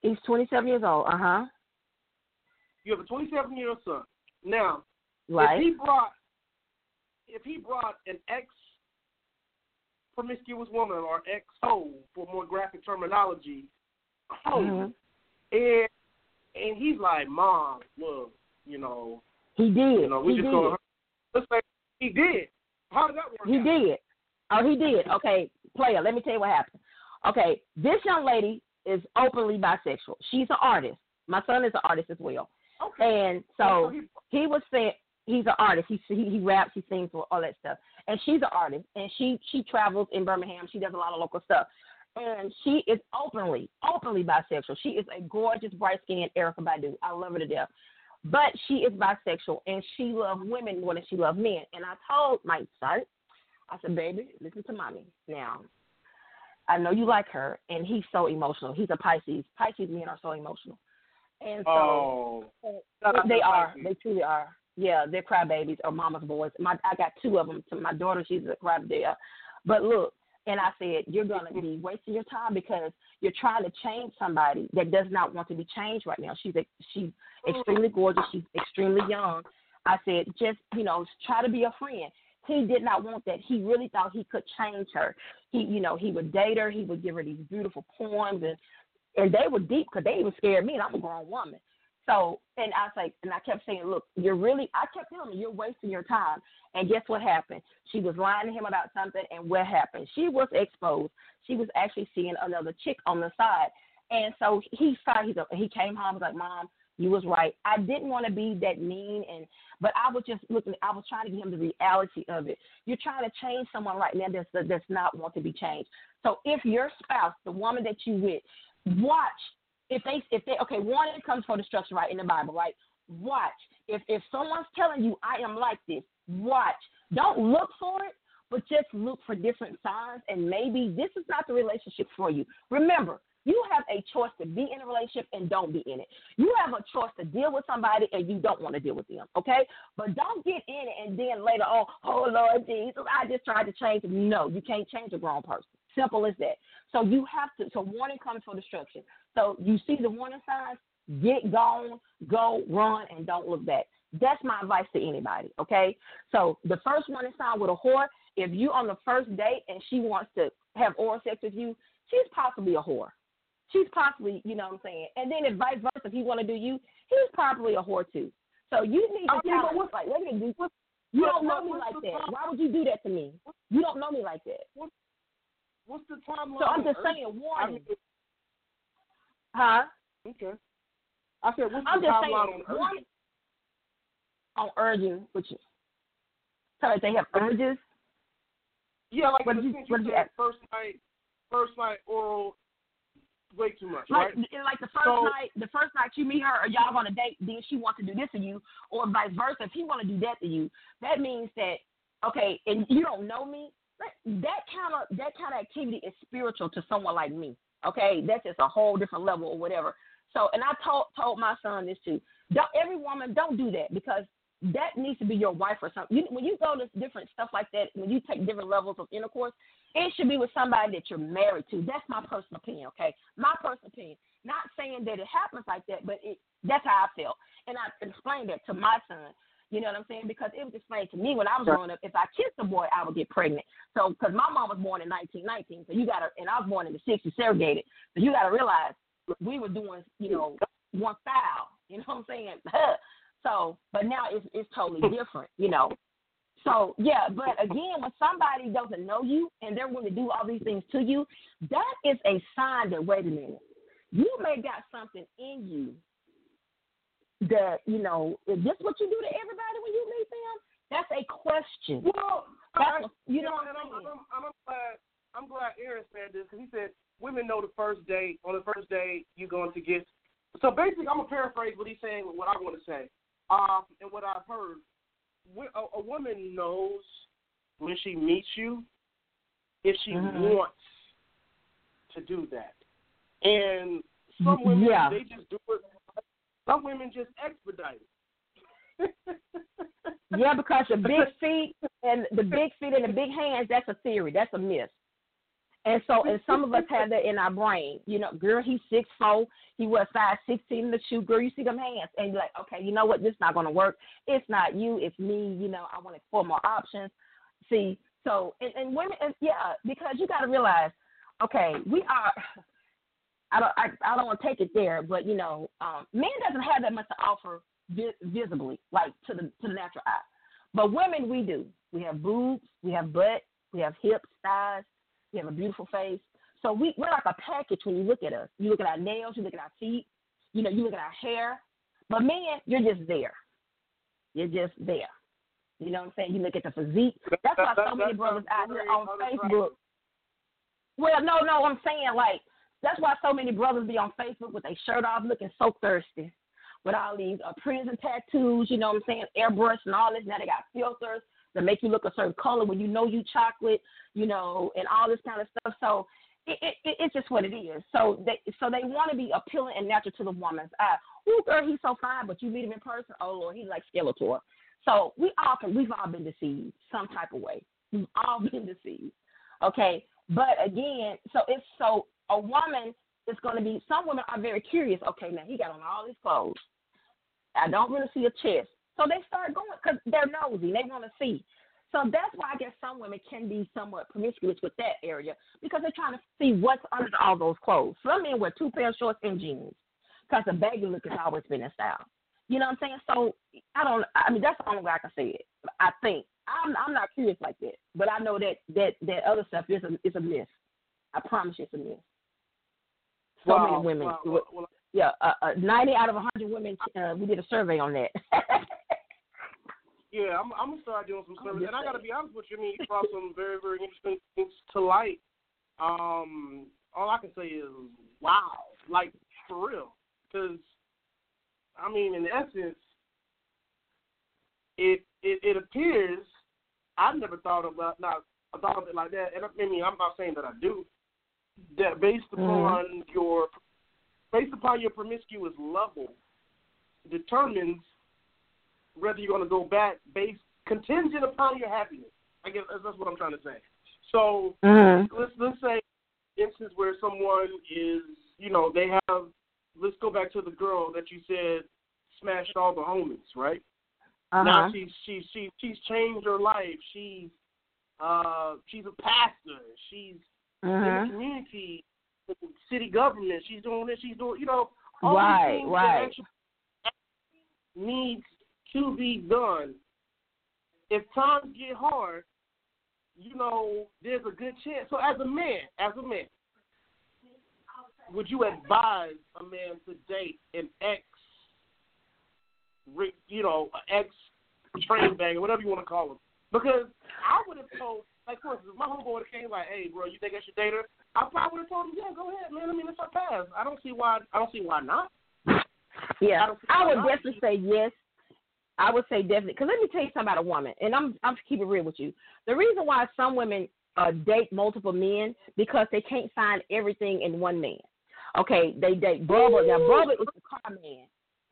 He's 27 years old. Uh huh. You have a 27 year old son. Now, Right. if he brought if he brought an ex promiscuous woman or ex hoe for more graphic terminology home, Mhm. and and he's like, Mom, look, you know, He did. you know, we he just did. gonna let's say he did. How did that work? He out? did. Oh, he did. Okay, player. Let me tell you what happened. Okay, this young lady is openly bisexual. She's an artist. My son is an artist as well. Okay. And oh, so he, he was saying he's an artist. He he, he raps, he sings, all that stuff. And she's an artist, and she she travels in Birmingham. She does a lot of local stuff, and she is openly openly bisexual. She is a gorgeous, bright skinned Erykah Badu. I love her to death. But she is bisexual, and she loves women more than she loves men. And I told my son, I said, baby, listen to mommy. Now, I know you like her, and he's so emotional. He's a Pisces. Pisces men are so emotional. And so oh, shout out to they are. They truly are. Yeah, they're crybabies or mama's boys. My I got two of them. To my daughter, she's a crybaby. But look, and I said you're gonna [laughs] be wasting your time because you're trying to change somebody that does not want to be changed right now. She's a, she's extremely mm. gorgeous. She's extremely young. I said just you know try to be a friend. He did not want that. He really thought he could change her. He you know he would date her. He would give her these beautiful poems and and they were deep because they even scared me. And I'm a grown woman. So, and I was like, and I kept saying, look, you're really, I kept telling him, you're wasting your time. And guess what happened? She was lying to him about something, and what happened? She was exposed. She was actually seeing another chick on the side. And so he saw, he, he came home, was like, Mom, you was right. I didn't want to be that mean, and but I was just looking. I was trying to give him the reality of it. You're trying to change someone right now that's that's not want to be changed. So if your spouse, the woman that you with, watch if they if they okay warning comes for destruction right in the bible right watch if if someone's telling you i am like this watch don't look for it but just look for different signs and maybe this is not the relationship for you remember you have a choice to be in a relationship and don't be in it. You have a choice to deal with somebody and you don't want to deal with them, okay? But don't get in it and then later on, oh Lord Jesus, I just tried to change. No, you can't change a grown person. Simple as that. So you have to. So warning comes for destruction. So you see the warning signs, get gone, go, run, and don't look back. That's my advice to anybody. Okay. So the first warning sign with a whore, if you on the first date and she wants to have oral sex with you, she's possibly a whore. She's possibly, you know what I'm saying. And then if vice versa, if he want to do you, he's probably a whore too. So you need to tell but him, like, let me do. You don't know me like that. Why would you do that to me? You don't know me like that. What's the timeline? So I'm just saying, I warning. mean, Huh? okay. I said, what's I'm the just timeline saying, on warning on urging, which is so if they have urges. Yeah, like What did you- what did you ask? first night, first night oral, way too much, Like, right? and like the first So- night, the first night you meet her, or y'all on a date, then she wants to do this to you, or vice versa. If he want to do that to you, that means that okay, and you don't know me. That kind of that kind of activity is spiritual to someone like me. Okay, that's just a whole different level or whatever. So, and I told told my son this too. Don't, every woman don't do that because that needs to be your wife or something. You, when you go to different stuff like that, when you take different levels of intercourse, it should be with somebody that you're married to. That's my personal opinion, okay? My personal opinion. Not saying that it happens like that, but it that's how I felt. And I explained that to my son. You know what I'm saying? Because it was explained to me when I was growing up. If I kissed a boy, I would get pregnant. So, because my mom was born in 1919, so you got to, and I was born in the 60s, segregated. So you got to realize we were doing, you know, one style. [laughs] You know what I'm saying? [laughs] so, but now it's it's totally different. You know. So yeah, but again, when somebody doesn't know you and they're willing to do all these things to you, that is a sign that wait a minute, you may got something in you that you know is this what you do to everybody when you meet them? That's a question. Well, I, what- you know and I'm I'm. I'm, glad. I'm glad Aaron said this because he said women know the first date. On the first date, you're going to get. So basically, I'm gonna paraphrase what he's saying. What I want to say, um, and what I've heard. A, a woman knows when she meets you if she Mhm. wants to do that, and some women Yeah. they just do it. Some women just expedite it. Yeah, because the big [laughs] feet and the big feet and the big hands, that's a theory. That's a myth. And so, and some of us have that in our brain. You know, girl, he's six four. He was size sixteen in the shoe. Girl, you see them hands, and you're like, okay, you know what? This is not going to work. It's not you. It's me. You know, I want to explore more options. See, so and, and women, and yeah, because you got to realize, okay, we are. I don't. I, I don't want to take it there, but you know, um, men doesn't have that much to offer vi- visibly, like to the to the natural eye. But women, we do. We have boobs, we have butt, we have hips, thighs, we have a beautiful face. So we, we're like a package when you look at us. You look at our nails, you look at our feet, you know, you look at our hair. But men, you're just there. You're just there. You know what I'm saying? You look at the physique. That's why so many brothers out here on [laughs] Facebook. Well, no, no, I'm saying like that's why so many brothers be on Facebook with their shirt off, looking so thirsty, with all these uh, prison tattoos. You know what I'm saying? Airbrush and all this. Now they got filters that make you look a certain color when you know you chocolate. You know, and all this kind of stuff. So it, it, it it's just what it is. So they so they want to be appealing and natural to the woman's eye. Ooh, girl, he's so fine, but you meet him in person. Oh Lord, he's like Skeletor. So we all we've all been deceived some type of way. We've all [laughs] been deceived. Okay, but again, so it's so a woman is going to be. Some women are very curious. Okay, now he got on all his clothes. I don't really see a chest, so they start going because they're nosy. They want to see. So that's why I guess some women can be somewhat promiscuous with that area because they're trying to see what's under all those clothes. Some men wear two pairs of shorts and jeans because the baggy look has always been in style. You know what I'm saying? So I don't. I mean, that's the only way I can say it. I think I'm. I'm not curious like that, but I know that that that other stuff is a is a myth. I promise you, it's a myth. So Wow, many women. wow, it. well, yeah, uh, uh, 90 out of 100 women. Uh, we did a survey on that. Yeah, I'm, I'm gonna start doing some [laughs] service, just and I gotta be honest with you. I mean, you brought some very, very interesting things to light. Um, all I can say is, wow, like for real, because I mean, in essence, it it, it appears I never thought about not I thought of it like that, and I mean, I'm not saying that I do. That based Mhm. upon your based upon your promiscuous level determines whether you're going to go back based contingent upon your happiness. I guess that's, that's what I'm trying to say. So Mm-hmm. let's let's say instance where someone is, you know, they have. Let's go back to the girl that you said smashed all the homies, right? Uh-huh. Now she's she's she's she's changed her life. She's uh she's a pastor. She's in the Mhm. community, the city government. She's doing this. She's doing you know all Right, these things right. that needs to be done. If times get hard, you know there's a good chance. So as a man, as a man, would you advise a man to date an ex, you know, ex train banger, whatever you want to call him? Because I would have told, like, for instance, if my homeboy came like, "Hey, bro, you think I should date her?" I probably would have told him, "Yeah, go ahead, man. I mean, it's her past. I don't see why. I don't see why not." Yeah, don't I would not. definitely say yes. I would say definitely because let me tell you something about a woman, and I'm I'm keep it real with you. The reason why some women uh, date multiple men because they can't find everything in one man. Okay, they date Bubba. Now Bubba is the car man.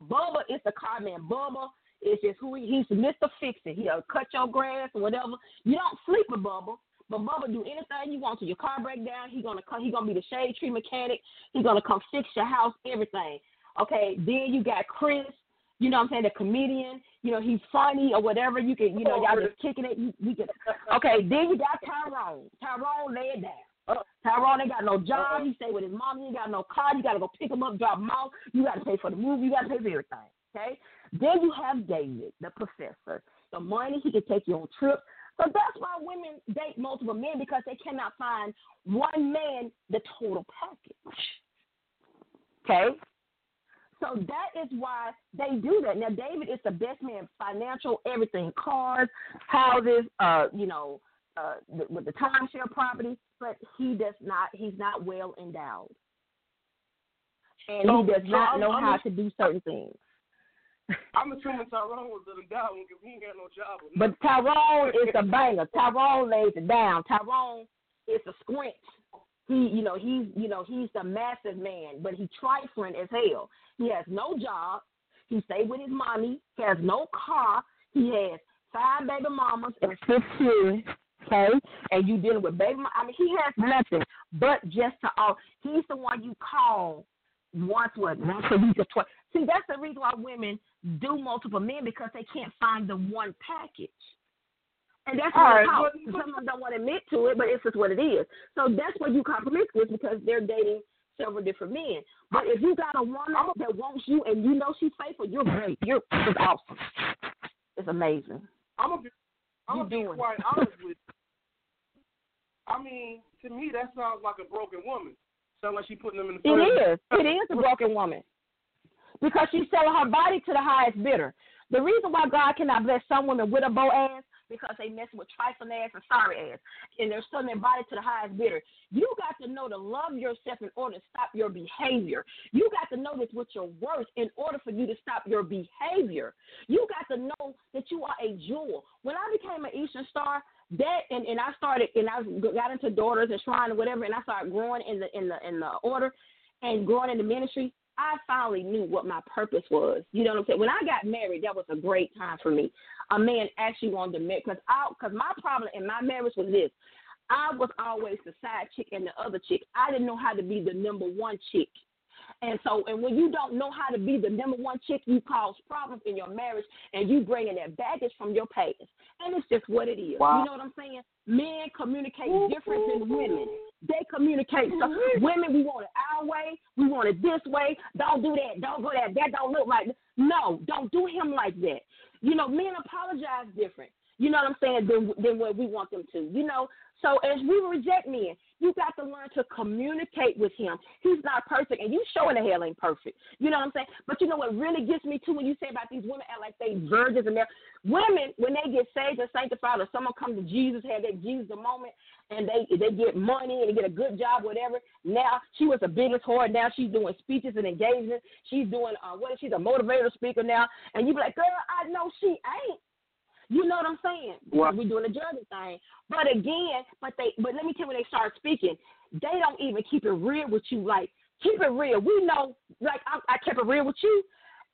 Bubba is the car man. Bubba is just who he, he's Mr. Fix It. He'll cut your grass or whatever. You don't sleep with Bubba. But Bubba do anything you want to. Your car break down, he gonna come. He gonna be the shade tree mechanic. He gonna come fix your house, everything. Okay. Then you got Chris. You know what I'm saying? The comedian. You know he's funny or whatever. You can. You know y'all just kicking it. You, we can. Okay. Then you got Tyrone. Tyrone lay it down. Tyrone ain't got no job. He stay with his mom. He ain't got no car. You got to go pick him up, drop him off. You got to pay for the movie. You got to pay for everything. Okay. Then you have David, the professor. The money he can take you on trips. So that's why women date multiple men because they cannot find one man the total package. Okay? So that is why they do that. Now David is the best man, financial, everything, cars, houses, uh, you know, uh, th- with the timeshare property, but he does not. He's not well endowed, and So- he does not know how to do certain things. I'm assuming Tyrone was the guy because he ain't got no job. But Tyrone is a banger. Tyrone lays it down. Tyrone is a squint. He, you know, he's, you know, he's the massive man, but he trifling as hell. He has no job. He stay with his mommy. He has no car. He has five baby mamas and six kids. Okay, and you dealing with baby. ma- I mean, he has nothing but just to all. He's the one you call once what once a week or twice. See, that's the reason why women do multiple men because they can't find the one package. And that's what right, called. Some of them don't want to admit to it, but it's just what it is. So that's what you compromise with because they're dating several different men. But if you got a woman that wants you and you know she's faithful, you're great. You're it's awesome. It's amazing. I'm gonna be, I'm gonna be quite honest with you. I mean, to me, that sounds like a broken woman. Sounds like she putting them in the. It is. It is a broken woman. Because she's selling her body to the highest bidder. The reason why God cannot bless some women with a Boaz because they mess with trifling ass and sorry ass, and they're selling their body to the highest bidder. You got to know to love yourself in order to stop your behavior. You got to know this with your worth in order for you to stop your behavior. You got to know that you are a jewel. When I became an Eastern Star, that and, and I started and I got into daughters and shrine or whatever, and I started growing in the in the in the order and growing in the ministry. I finally knew what my purpose was. You know what I'm saying? When I got married, that was a great time for me. A man actually wanted to marry because I because my problem in my marriage was this. I was always the side chick and the other chick. I didn't know how to be the number one chick. And so, and when you don't know how to be the number one chick, you cause problems in your marriage, and you bringing that baggage from your past. And it's just what it is. Wow. You know what I'm saying? Men communicate different than women. They communicate. So mm-hmm. women, we want it our way. We want it this way. Don't do that. Don't go that. That don't look like. No, don't do him like that. You know, men apologize different. You know what I'm saying? Than than what we want them to. You know. So as we reject men, you got to learn to communicate with him. He's not perfect, and you showing the hell ain't perfect. You know what I'm saying? But you know what really gets me too when you say about these women act like they virgins and they're women when they get saved and sanctified, or someone come to Jesus, have that Jesus moment, and they they get money and they get a good job, whatever. Now she was the biggest whore. Now she's doing speeches and engagements. She's doing uh, what she's a motivator speaker now, and you be like, girl, I know she ain't. You know what I'm saying? We're doing the judging thing. But again, but they but let me tell you when they start speaking, they don't even keep it real with you. Like, keep it real. We know like I, I kept it real with you.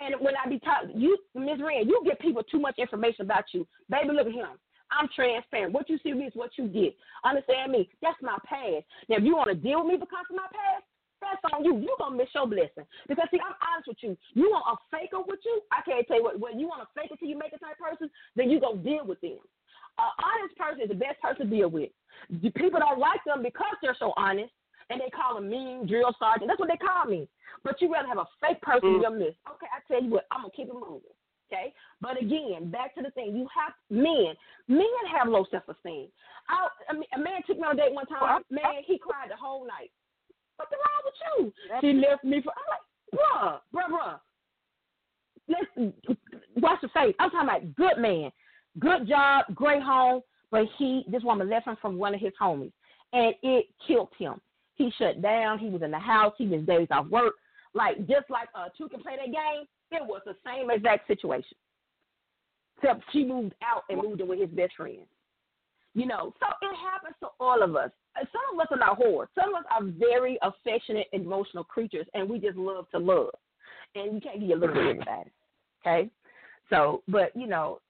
And when I be talking, you, Miss Rand, you give people too much information about you. Baby, look at him. I'm transparent. What you see me is what you get. Understand me? That's my past. Now, if you want to deal with me because of my past, that's on you. You're going to miss your blessing. Because, see, I'm honest with you. You want a faker with you? I can't tell you what. When you want a faker till you make a type person, then you to deal with them. An honest person is the best person to deal with. People don't like them because they're so honest, and they call them mean drill sergeant. That's what they call me. But you rather have a fake person mm. in your midst. Okay, I tell you what, I'm gonna keep it moving. Okay, but again, back to the thing. You have men. Men have low self esteem. I, I mean, a man took me on a date one time. Man, he cried the whole night. What's wrong with you? She left me for. I'm like, bruh, bruh, bruh. Let's watch the face. I'm talking about good man, good job, great home. But he, this woman left him from one of his homies, and it killed him. He shut down. He was in the house. He was days off work. Like just like uh, two can play that game, it was the same exact situation. Except she moved out and moved in with his best friend. You know, so it happens to all of us. Some of us are not whores. Some of us are very affectionate, emotional creatures, and we just love to love. And you can't get a little bit everybody. Okay? So, but, you know,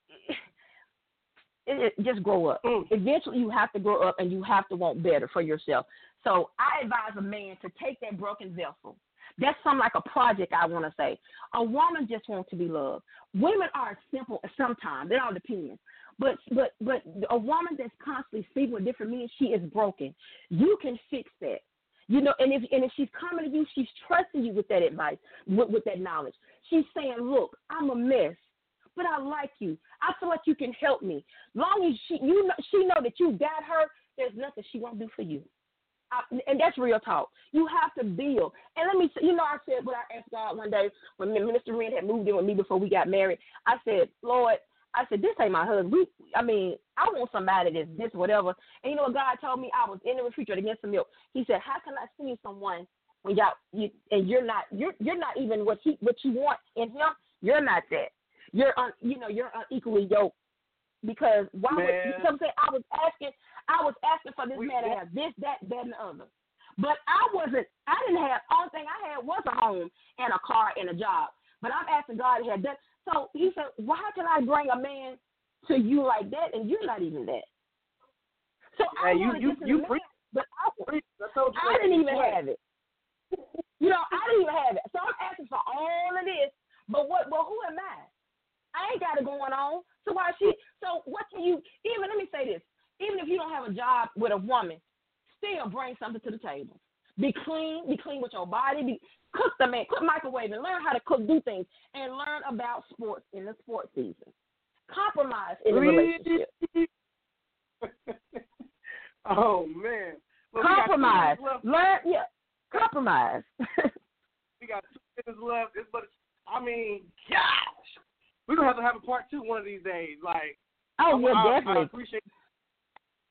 [laughs] it, it, just grow up. Mm. Eventually, you have to grow up and you have to want better for yourself. So, I advise a man to take that broken vessel that's some like a project I want to say. A woman just wants to be loved. Women are simple sometimes. It all depends. But but but a woman that's constantly sleeping with different men, she is broken. You can fix that. You know, and if and if she's coming to you, she's trusting you with that advice, with, with that knowledge. She's saying, "Look, I'm a mess, but I like you. I feel like you can help me. Long as she you know she know that you got her, there's nothing she won't do for you. I, and that's real talk. You have to build. And let me, you know, I said what I asked God one day when Minister Wren had moved in with me before we got married. I said, Lord, I said, this ain't my husband. We, I mean, I want somebody that's this whatever. And you know what God told me? I was in the refrigerator getting some milk. He said, How can I see someone when y'all you, and you're not you're you're not even what he what you want in him. You're not that. You're un, you know you're unequally yoked because why would you know what I'm saying? I was asking I was asking for this we, man to have this, that, that, and the other. But I wasn't, I didn't have, only thing I had was a home and a car and a job. But I'm asking God to have that. So he said, why can I bring a man to you like that and you're not even that? So I you, you, you man, but I, I didn't even have it. You know, I didn't even have it. So I'm asking for all of this. But what? Well, who am I? I ain't got it going on. So why she? So what can you? Even let me say this: even if you don't have a job with a woman, still bring something to the table. Be clean, be clean with your body, be, cook the man, cook microwave, and learn how to cook, do things, and learn about sports in the sports season. Compromise in the relationship. [laughs] oh man. Well, compromise. Learn, yeah. Compromise. [laughs] we got two minutes left, but I mean, gosh, we're gonna have to have a part two one of these days. Like, oh yeah, I, definitely. I appreciate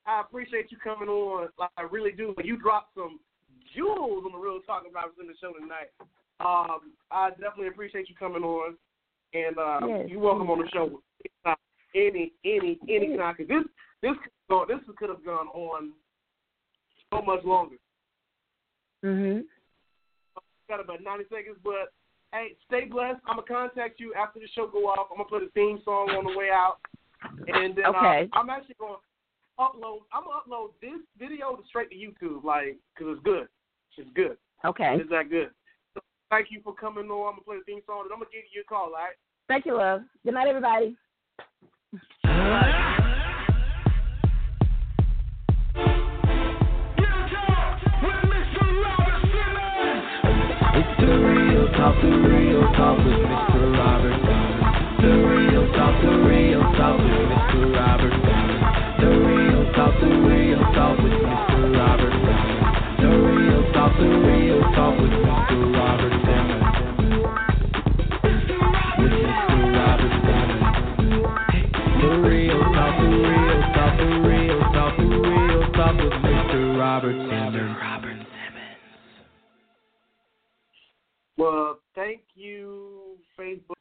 I appreciate you coming on. Like, I really do. You dropped some jewels on the Real Talk About in the show tonight. Um, I definitely appreciate you coming on, and uh, yes. you're welcome on the show. Any, any, any time. Cause this, this, this could have gone on so much longer. Mhm. Got about ninety seconds, but hey, stay blessed. I'm gonna contact you after the show go off. I'm gonna put a theme song on the way out, and then okay. uh, I'm actually going upload. I'm gonna upload this video straight to YouTube, like, cause it's good. It's good. Okay. It's that good. So thank you for coming on. I'm gonna play the theme song, and I'm gonna give you a call. All right. Thank you, love. Good night, everybody. It's the real talk, the real talk with Mr. Robert The real talk, the real talk with Mr. Robert the real talk with Mr. Robert Simmons. The real talk, the real talk with Mr. Robert Simmons. Mr. Robert Simmons. The real talk, the real talk, the real talk, the real talk with Mr. Robert Simmons. Well, thank you, Facebook.